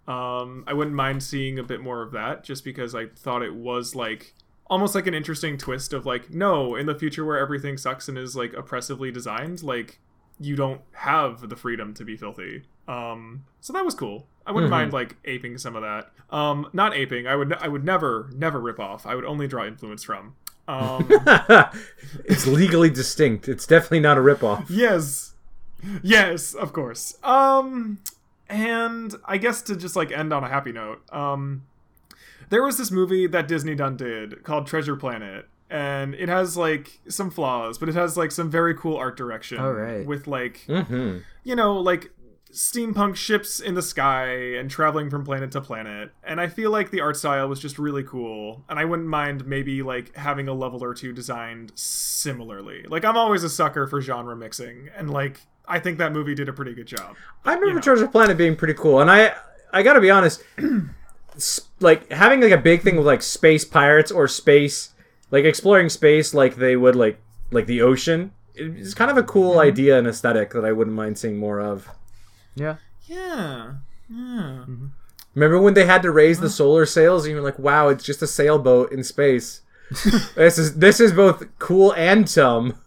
Um, I wouldn't mind seeing a bit more of that, just because I thought it was like almost like an interesting twist of like, no, in the future where everything sucks and is like oppressively designed, like you don't have the freedom to be filthy Um, so that was cool. I wouldn't mind like aping some of that. Um, not aping. I would. I would never, never rip off. I would only draw influence from. Um, it's legally distinct. It's definitely not a rip off yes, yes, of course. Um, and I guess to just like end on a happy note. Um, there was this movie that Disney done did called Treasure Planet, and it has like some flaws, but it has like some very cool art direction. Oh, right. With like hmm you know, like steampunk ships in the sky and traveling from planet to planet. And I feel like the art style was just really cool. And I wouldn't mind maybe like having a level or two designed similarly. Like I'm always a sucker for genre mixing and like I think that movie did a pretty good job. I remember know. Treasure Planet being pretty cool, and I I gotta be honest, like having like a big thing with like space pirates or space, like exploring space like they would like like the ocean. It's kind of a cool mm-hmm. idea and aesthetic that I wouldn't mind seeing more of. Yeah. Yeah. Yeah. Mm-hmm. Remember when they had to raise the solar sails and you were like, "Wow, it's just a sailboat in space." this is this is both cool and dumb.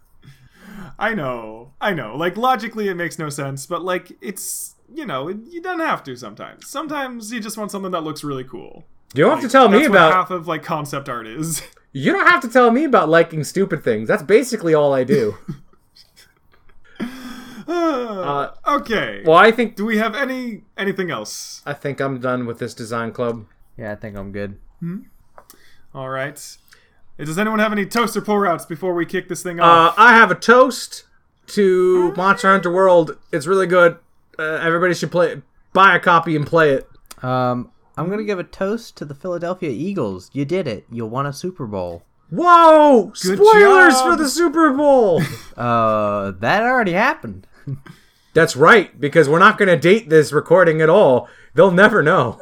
I know. I know. Like logically it makes no sense, but like it's you know, you don't have to sometimes. Sometimes you just want something that looks really cool. You don't have to tell me about half of like concept art is. you don't have to tell me about liking stupid things. That's basically all I do. Uh, okay. well, I think Do we have any anything else? I think I'm done with this design club. Yeah, I think I'm good. Hmm? All right. Uh, Does anyone have any toaster pour outs before we kick this thing off? Uh, I have a toast to Monster Hunter World. It's really good. Uh, everybody should play it. Buy a copy and play it. Um, I'm gonna give a toast to the Philadelphia Eagles. You did it. You won a Super Bowl. Whoa! Good Spoilers job. for the Super Bowl. Uh, that already happened. That's right, because we're not going to date this recording at all. They'll never know.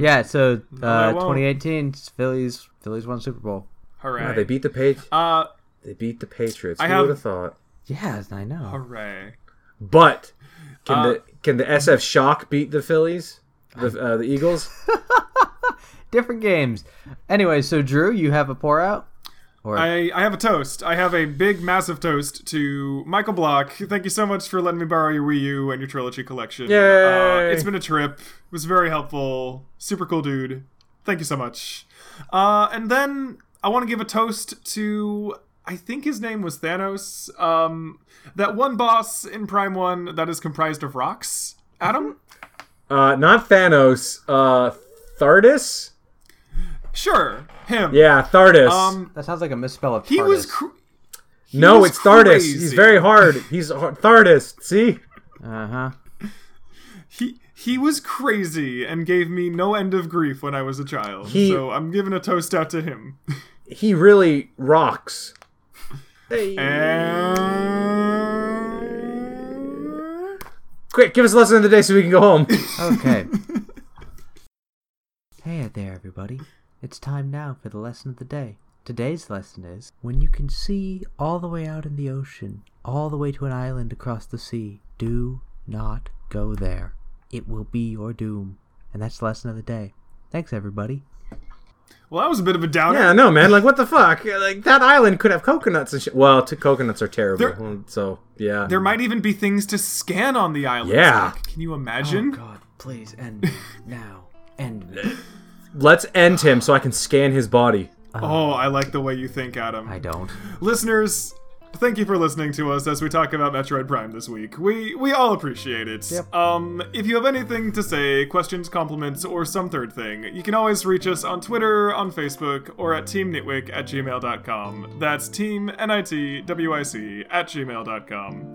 Yeah. So, uh, they 2018 Phillies Phillies won Super Bowl. hooray. Yeah, they beat the Patri- uh, They beat the Patriots. I Who have- would have thought? Yes, I know. hooray. But can Uh, the can the SF Shock beat the Phillies? The uh, the Eagles? Different games. Anyway, so Drew, you have a pour out. Or I, I have a toast. I have a big, massive toast to Michael Block. Thank you so much for letting me borrow your Wii U and your trilogy collection. Yay. Uh, it's been a trip. It was very helpful. Super cool dude. Thank you so much. Uh, and then I want to give a toast to I think his name was Thanos. Um, that one boss in Prime One that is comprised of rocks. Adam. Uh, not Thanos. Uh, Thardus? Sure, him. Yeah, Thardus. Um, that sounds like a misspell of he was. Cr- he no, was it's Thardus. He's very hard. He's hard. Thardus. See? Uh huh. He he was crazy and gave me no end of grief when I was a child. He- so I'm giving a toast out to him. He really rocks. And Quick, give us a lesson of the day so we can go home. Okay. hey there, everybody. It's time now for the lesson of the day. Today's lesson is when you can see all the way out in the ocean, all the way to an island across the sea, do not go there. It will be your doom. And that's the lesson of the day. Thanks, everybody. Well, that was a bit of a downer. yeah, no, man. Like, what the fuck? Like, that island could have coconuts and shit. Well, t- coconuts are terrible. There- so, yeah. There might even be things to scan on the island. Yeah. Zach. Can you imagine? Oh, God, please end now. End. Let's end him so I can scan his body. Oh, I like the way you think, Adam. I don't. Listeners, thank you for listening to us as we talk about Metroid Prime this week. We we all appreciate it. Yep. Um, if you have anything to say, questions, compliments, or some third thing, you can always reach us on Twitter, on Facebook, or at teamnitwic at gmail.com. That's team N-I-T-W-I-C at gmail.com.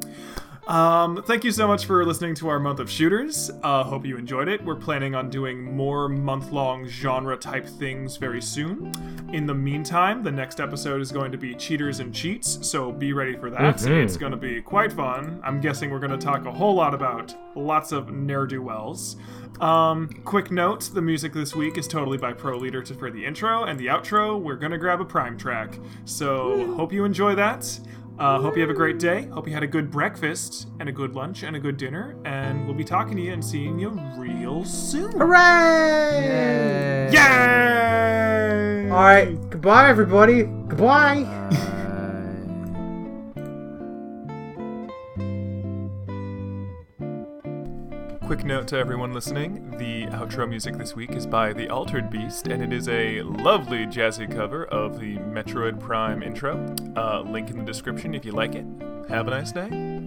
Um, thank you so much for listening to our month of shooters. Uh, hope you enjoyed it. We're planning on doing more month long genre type things very soon. In the meantime, the next episode is going to be Cheaters and Cheats, so be ready for that. It's going to be quite fun. I'm guessing we're going to talk a whole lot about lots of ne'er do wells. Um, quick note the music this week is totally by Pro Leader to, for the intro and the outro. We're going to grab a prime track. So, hope you enjoy that. Uh, hope you have a great day. Hope you had a good breakfast and a good lunch and a good dinner. And we'll be talking to you and seeing you real soon. Hooray! Yay! All right. Goodbye, everybody. Goodbye. quick note to everyone listening the outro music this week is by The Altered Beast, and it is a lovely jazzy cover of the Metroid Prime intro. Uh, link in the description if you like it. Have a nice day.